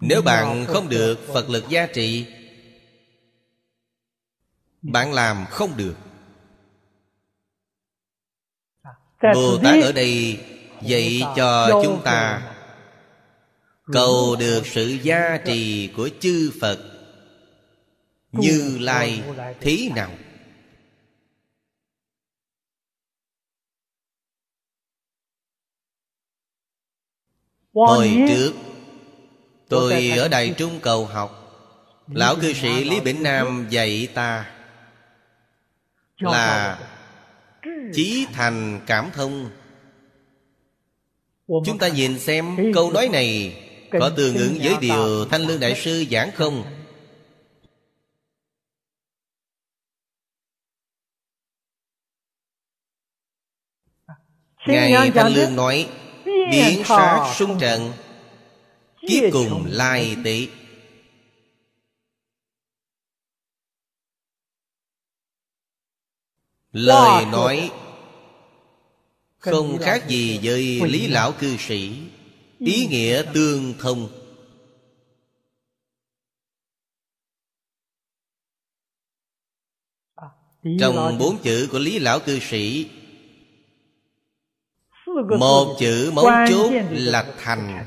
Nếu bạn không được Phật lực gia trị Bạn làm không được. Bồ Tát ở đây Dạy cho chúng ta Cầu được sự gia trì của chư Phật Như Lai thế nào? Hồi trước Tôi ở Đài Trung cầu học. Lão cư sĩ Lý Bỉnh Nam dạy ta Là Chí thành cảm thông. Chúng ta nhìn xem câu nói này Có tương ứng với điều Thanh Lương Đại Sư giảng không? Ngài Thanh Lương nói Biến sát sung trận Kiếp cùng lai tỷ Lời nói không khác gì với lý lão cư sĩ Ý nghĩa tương thông. Trong bốn chữ của lý lão cư sĩ Một chữ mấu chốt là thành.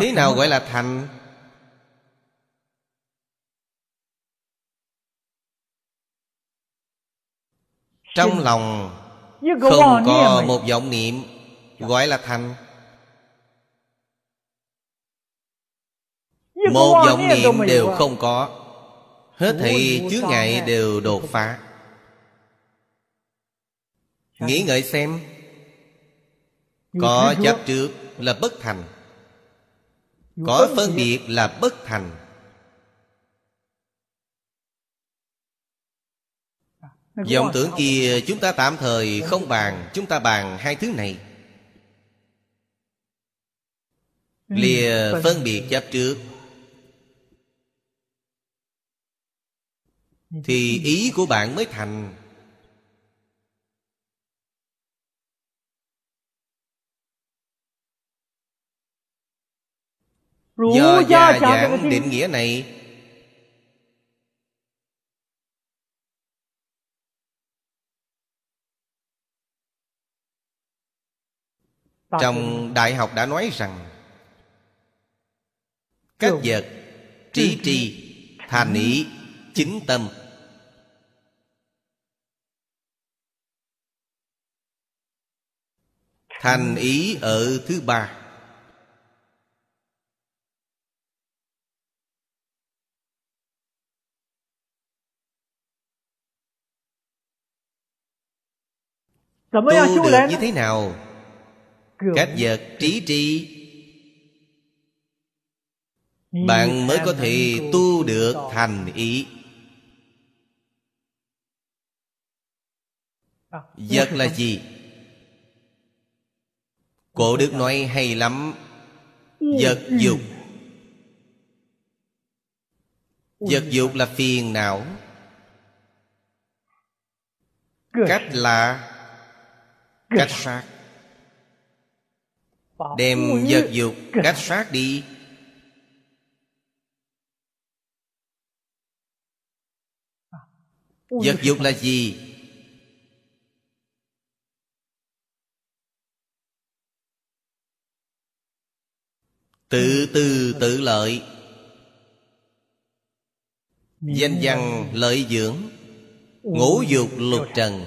thế nào gọi là thành? Trong lòng không có một vọng niệm gọi là thành. Một vọng niệm đều không có hết thảy chướng ngại đều đột phá. Nghĩ ngợi xem. Có chấp trước là bất thành. Có phân biệt là bất thành. Vọng tưởng kia chúng ta tạm thời không bàn chúng ta bàn hai thứ này. Lìa phân biệt chấp trước thì ý của bạn mới thành. Do gia giảng định nghĩa này. Trong đại học đã nói rằng các vật trí tri thành ý chính tâm thành ý ở thứ ba. Tu được như thế nào? Các vật trí tri. Bạn mới có thể tu được thành ý. Vật là gì cổ đức nói hay lắm. Vật dục. Vật dục là phiền não. Cách là cách sát. Đem vật dục cách sát đi. Vật dục là gì tự tư tự lợi. Danh văn lợi dưỡng ngũ dục lục trần.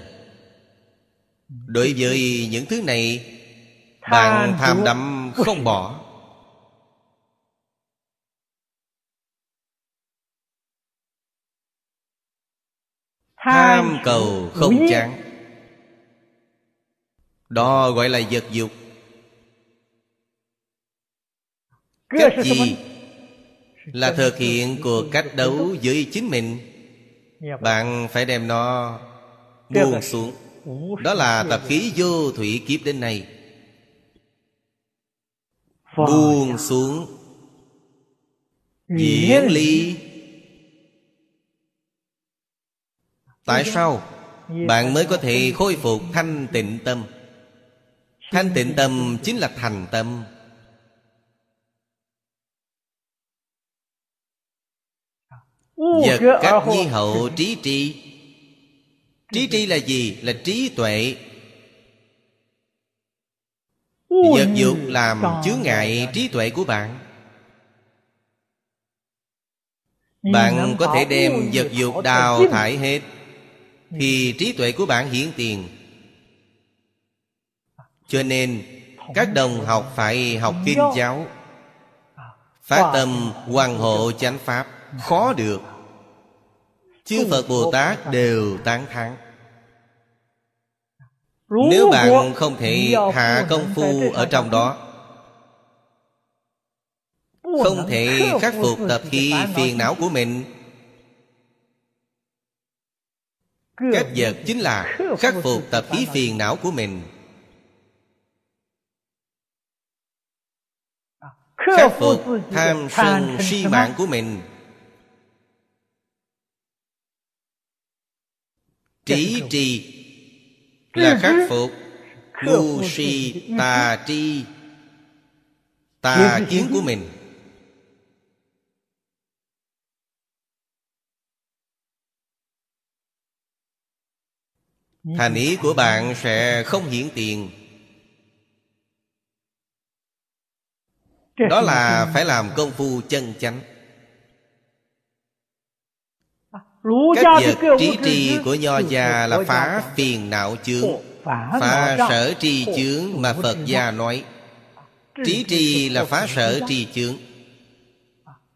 Đối với những thứ này bạn tham đắm không bỏ. Tham cầu không chán. Đó gọi là vật dục Cách gì? Là thực hiện cuộc cách đấu với chính mình. Bạn phải đem nó buông xuống. Đó là tập khí vô thủy kiếp đến nay. Buông xuống. Diễn ly. Tại sao? Bạn mới có thể khôi phục thanh tịnh tâm. Thanh tịnh tâm chính là thành tâm Vật cách nhi hậu trí tri. Trí tri là gì? Là trí tuệ. Vật dục làm chướng ngại trí tuệ của bạn. Bạn có thể đem vật dục đào thải hết Thì trí tuệ của bạn hiển tiền. Cho nên Các đồng học phải học kinh giáo. Phát tâm hoàng hộ chánh pháp. Khó được Chư Phật Bồ Tát đều tán thán. Nếu bạn không thể hạ công phu ở trong đó Không thể khắc phục tập khí phiền não của mình. Cách vật chính là khắc phục tập khí phiền não của mình. Khắc phục tham sân si mạng của mình Trí trì là khắc phục. Ngu si tà tri. Tà kiến của mình. Thành ý của bạn sẽ không hiển tiền. Đó là phải làm công phu chân chánh Cách vật trí tri của Nho gia là phá phiền não chướng. Phá sở tri chướng mà Phật gia nói. Trí tri là phá sở tri chướng.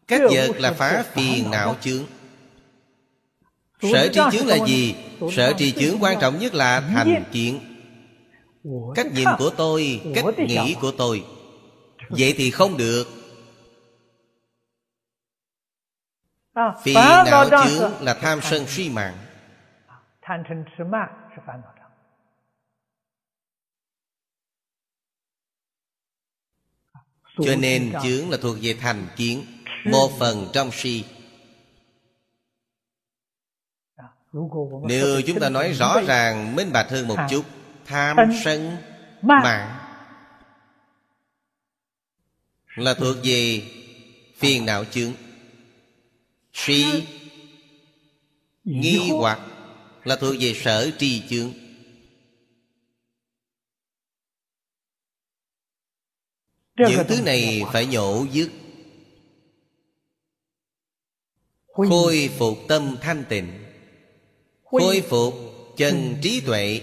Cách vật là phá phiền não chướng. Sở tri chướng là gì? Sở tri chướng quan trọng nhất là thành kiến. Cách nhìn của tôi Cách nghĩ của tôi. Vậy thì không được Phiền não chướng là tham sân suy mạng. Cho nên chướng là thuộc về thành kiến Một phần trong si. Nếu chúng ta nói rõ ràng minh bạch hơn một chút Tham sân mạng Là thuộc về phiền não chướng Si Nghi hoặc Là thuộc về sở tri chướng Những thứ này phải nhổ dứt. Khôi phục tâm thanh tịnh. Khôi phục chân trí tuệ.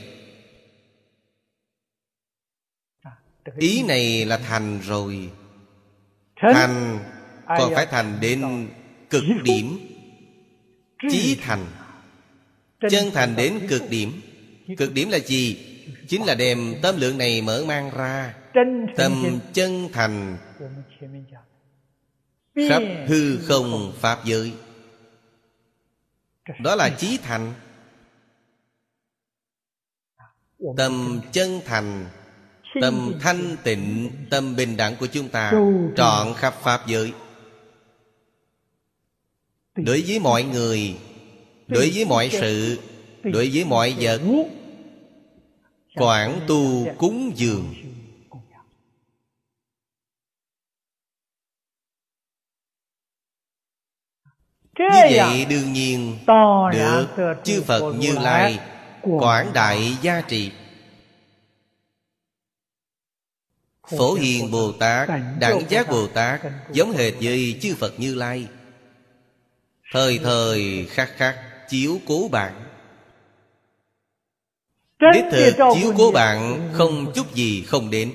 Ý này là thành rồi. Thành còn phải thành đến cực điểm. Chí thành. Chân thành đến cực điểm. Cực điểm là gì? Chính là đem tâm lượng này mở mang ra. Tâm chân thành. Khắp hư không, Pháp giới. Đó là chí thành. Tâm chân thành. Tâm thanh tịnh. Tâm bình đẳng của chúng ta Trọn khắp Pháp giới. Đối với mọi người Đối với mọi sự Đối với mọi vật Quảng tu cúng dường. Như vậy đương nhiên Được chư Phật Như Lai Quảng đại gia trị Phổ Hiền Bồ Tát Đẳng Giác Bồ Tát Giống hệt với chư Phật Như Lai Thời thời khắc khắc chiếu cố bạn. Đích thực chiếu cố bạn Không chút gì không đến.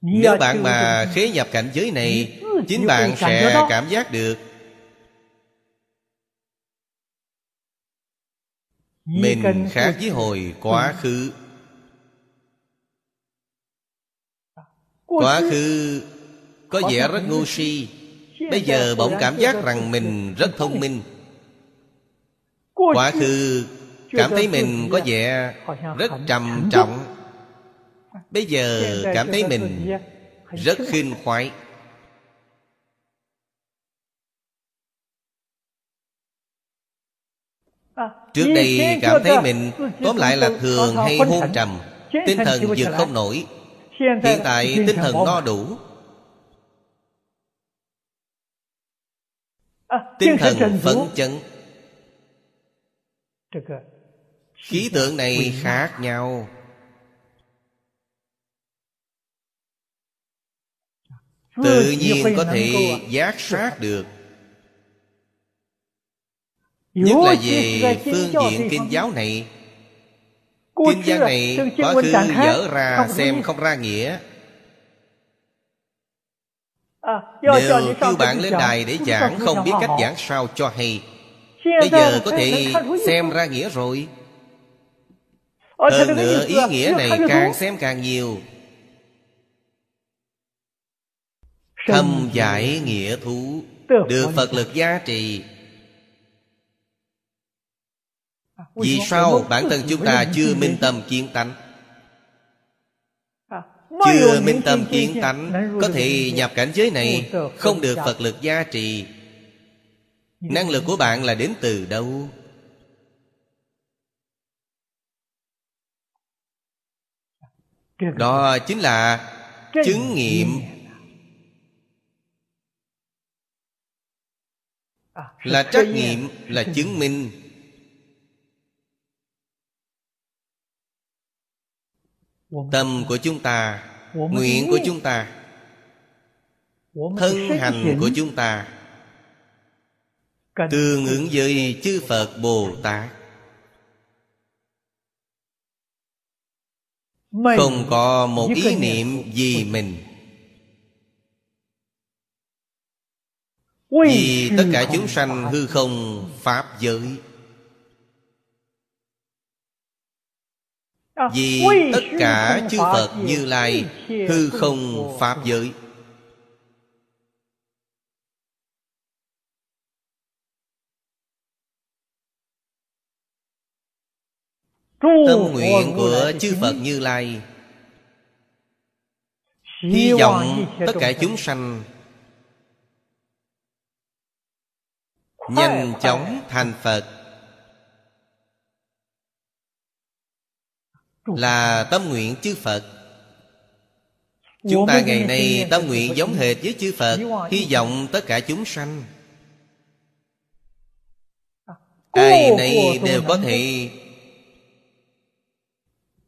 Nếu bạn mà khế nhập cảnh giới này Chính bạn sẽ cảm giác được. Mình khác với hồi quá khứ Quá khứ có vẻ rất ngu si Bây giờ bỗng cảm giác rằng mình rất thông minh. Quá khứ cảm thấy mình có vẻ rất trầm trọng. Bây giờ cảm thấy mình rất khinh khoái. Trước đây cảm thấy mình Tóm lại là thường hay hôn trầm Tinh thần vượt không nổi Hiện tại tinh thần no đủ. Tinh thần phấn chấn. Khí tượng này khác nhau. Tự nhiên có thể giác sát được. Nhất là về phương diện kinh giáo này Kinh văn này quá khứ dở ra xem không ra nghĩa. Nếu kêu bạn lên đài để giảng Không biết cách giảng sao cho hay. Bây giờ có thể xem ra nghĩa rồi. Hơn nữa ý nghĩa này càng xem càng nhiều. Thâm giải nghĩa thú Được Phật lực gia trì Vì sao bản thân chúng ta chưa minh tâm kiến tánh? Chưa minh tâm kiến tánh Có thể nhập cảnh giới này Không được Phật lực gia trì Năng lực của bạn là đến từ đâu? Đó chính là chứng nghiệm. Là trắc nghiệm Là chứng minh Tâm của chúng ta Nguyện của chúng ta. Thân hành của chúng ta. Tương ứng với chư Phật Bồ Tát. Không có một ý niệm gì mình. Vì tất cả chúng sanh hư không Pháp giới Vì tất cả chư Phật Như Lai Hư không Pháp giới. Tâm nguyện của chư Phật Như Lai. Hy vọng tất cả chúng sanh Nhanh chóng thành Phật Là tâm nguyện chư Phật. Chúng ta ngày nay tâm nguyện giống hệt với chư Phật Hy vọng tất cả chúng sanh. Ai nấy đều có thể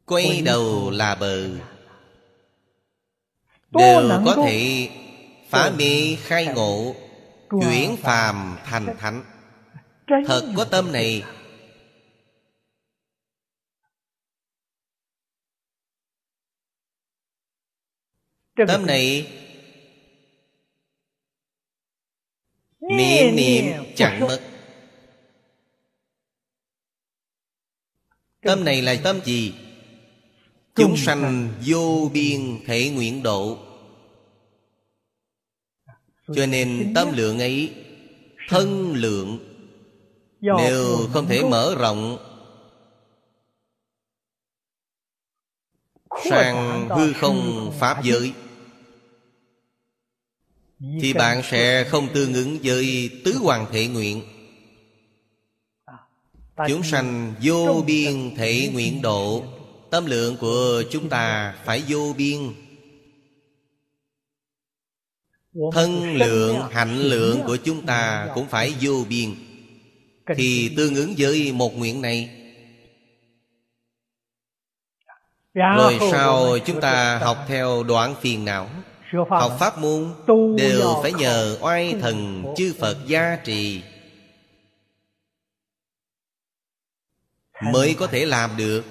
Quay đầu là bờ. Đều có thể phá mê khai ngộ Chuyển phàm thành thánh. Thật có tâm này Tâm này Niệm niệm chẳng mất. Tâm này là tâm gì? Chúng sanh vô biên thể nguyện độ. Cho nên tâm lượng ấy Thân lượng. Đều không thể mở rộng Sang hư không Pháp giới Thì bạn sẽ không tương ứng với tứ hoàng thể nguyện. Chúng sanh vô biên thể nguyện độ. Tâm lượng của chúng ta phải vô biên. Thân lượng, hạnh lượng của chúng ta cũng phải vô biên. Thì tương ứng với một nguyện này. Rồi sau chúng ta học theo đoạn phiền não Học pháp môn Đều phải nhờ oai thần chư Phật gia trì. Mới có thể làm được.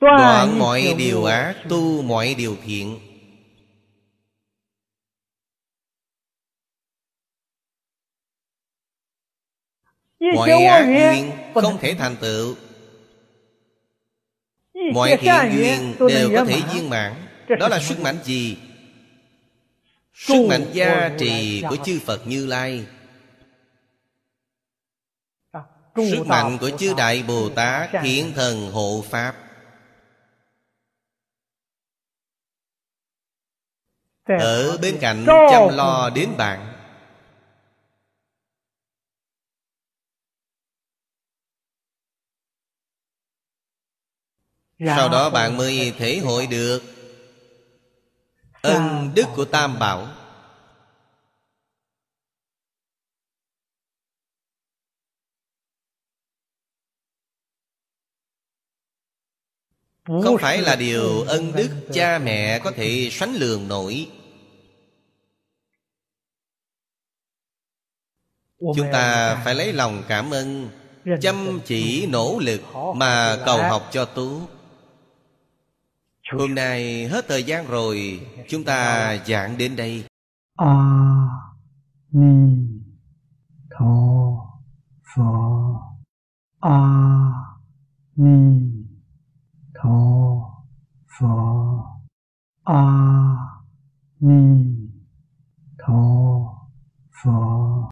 Đoạn mọi điều ác Tu mọi điều thiện. Mọi ác duyên không thể thành tựu Mọi thiện duyên đều có thể viên mãn. Đó là sức mạnh gì? Sức mạnh gia trì của chư Phật Như Lai. À, Sức mạnh của chư Đại Bồ Tát Hiện thần hộ Pháp. Ở bên cạnh chăm lo đến bạn Sau đó bạn mới thể hội được. Ân đức của Tam Bảo. Không phải là điều ân đức cha mẹ có thể sánh lường nổi. Chúng ta phải lấy lòng cảm ơn Chăm chỉ nỗ lực Mà cầu học cho tốt Hôm nay hết thời gian rồi, Chúng ta giảng đến đây. A Ni Tho Phở A Ni Tho Phở A Ni Tho Phở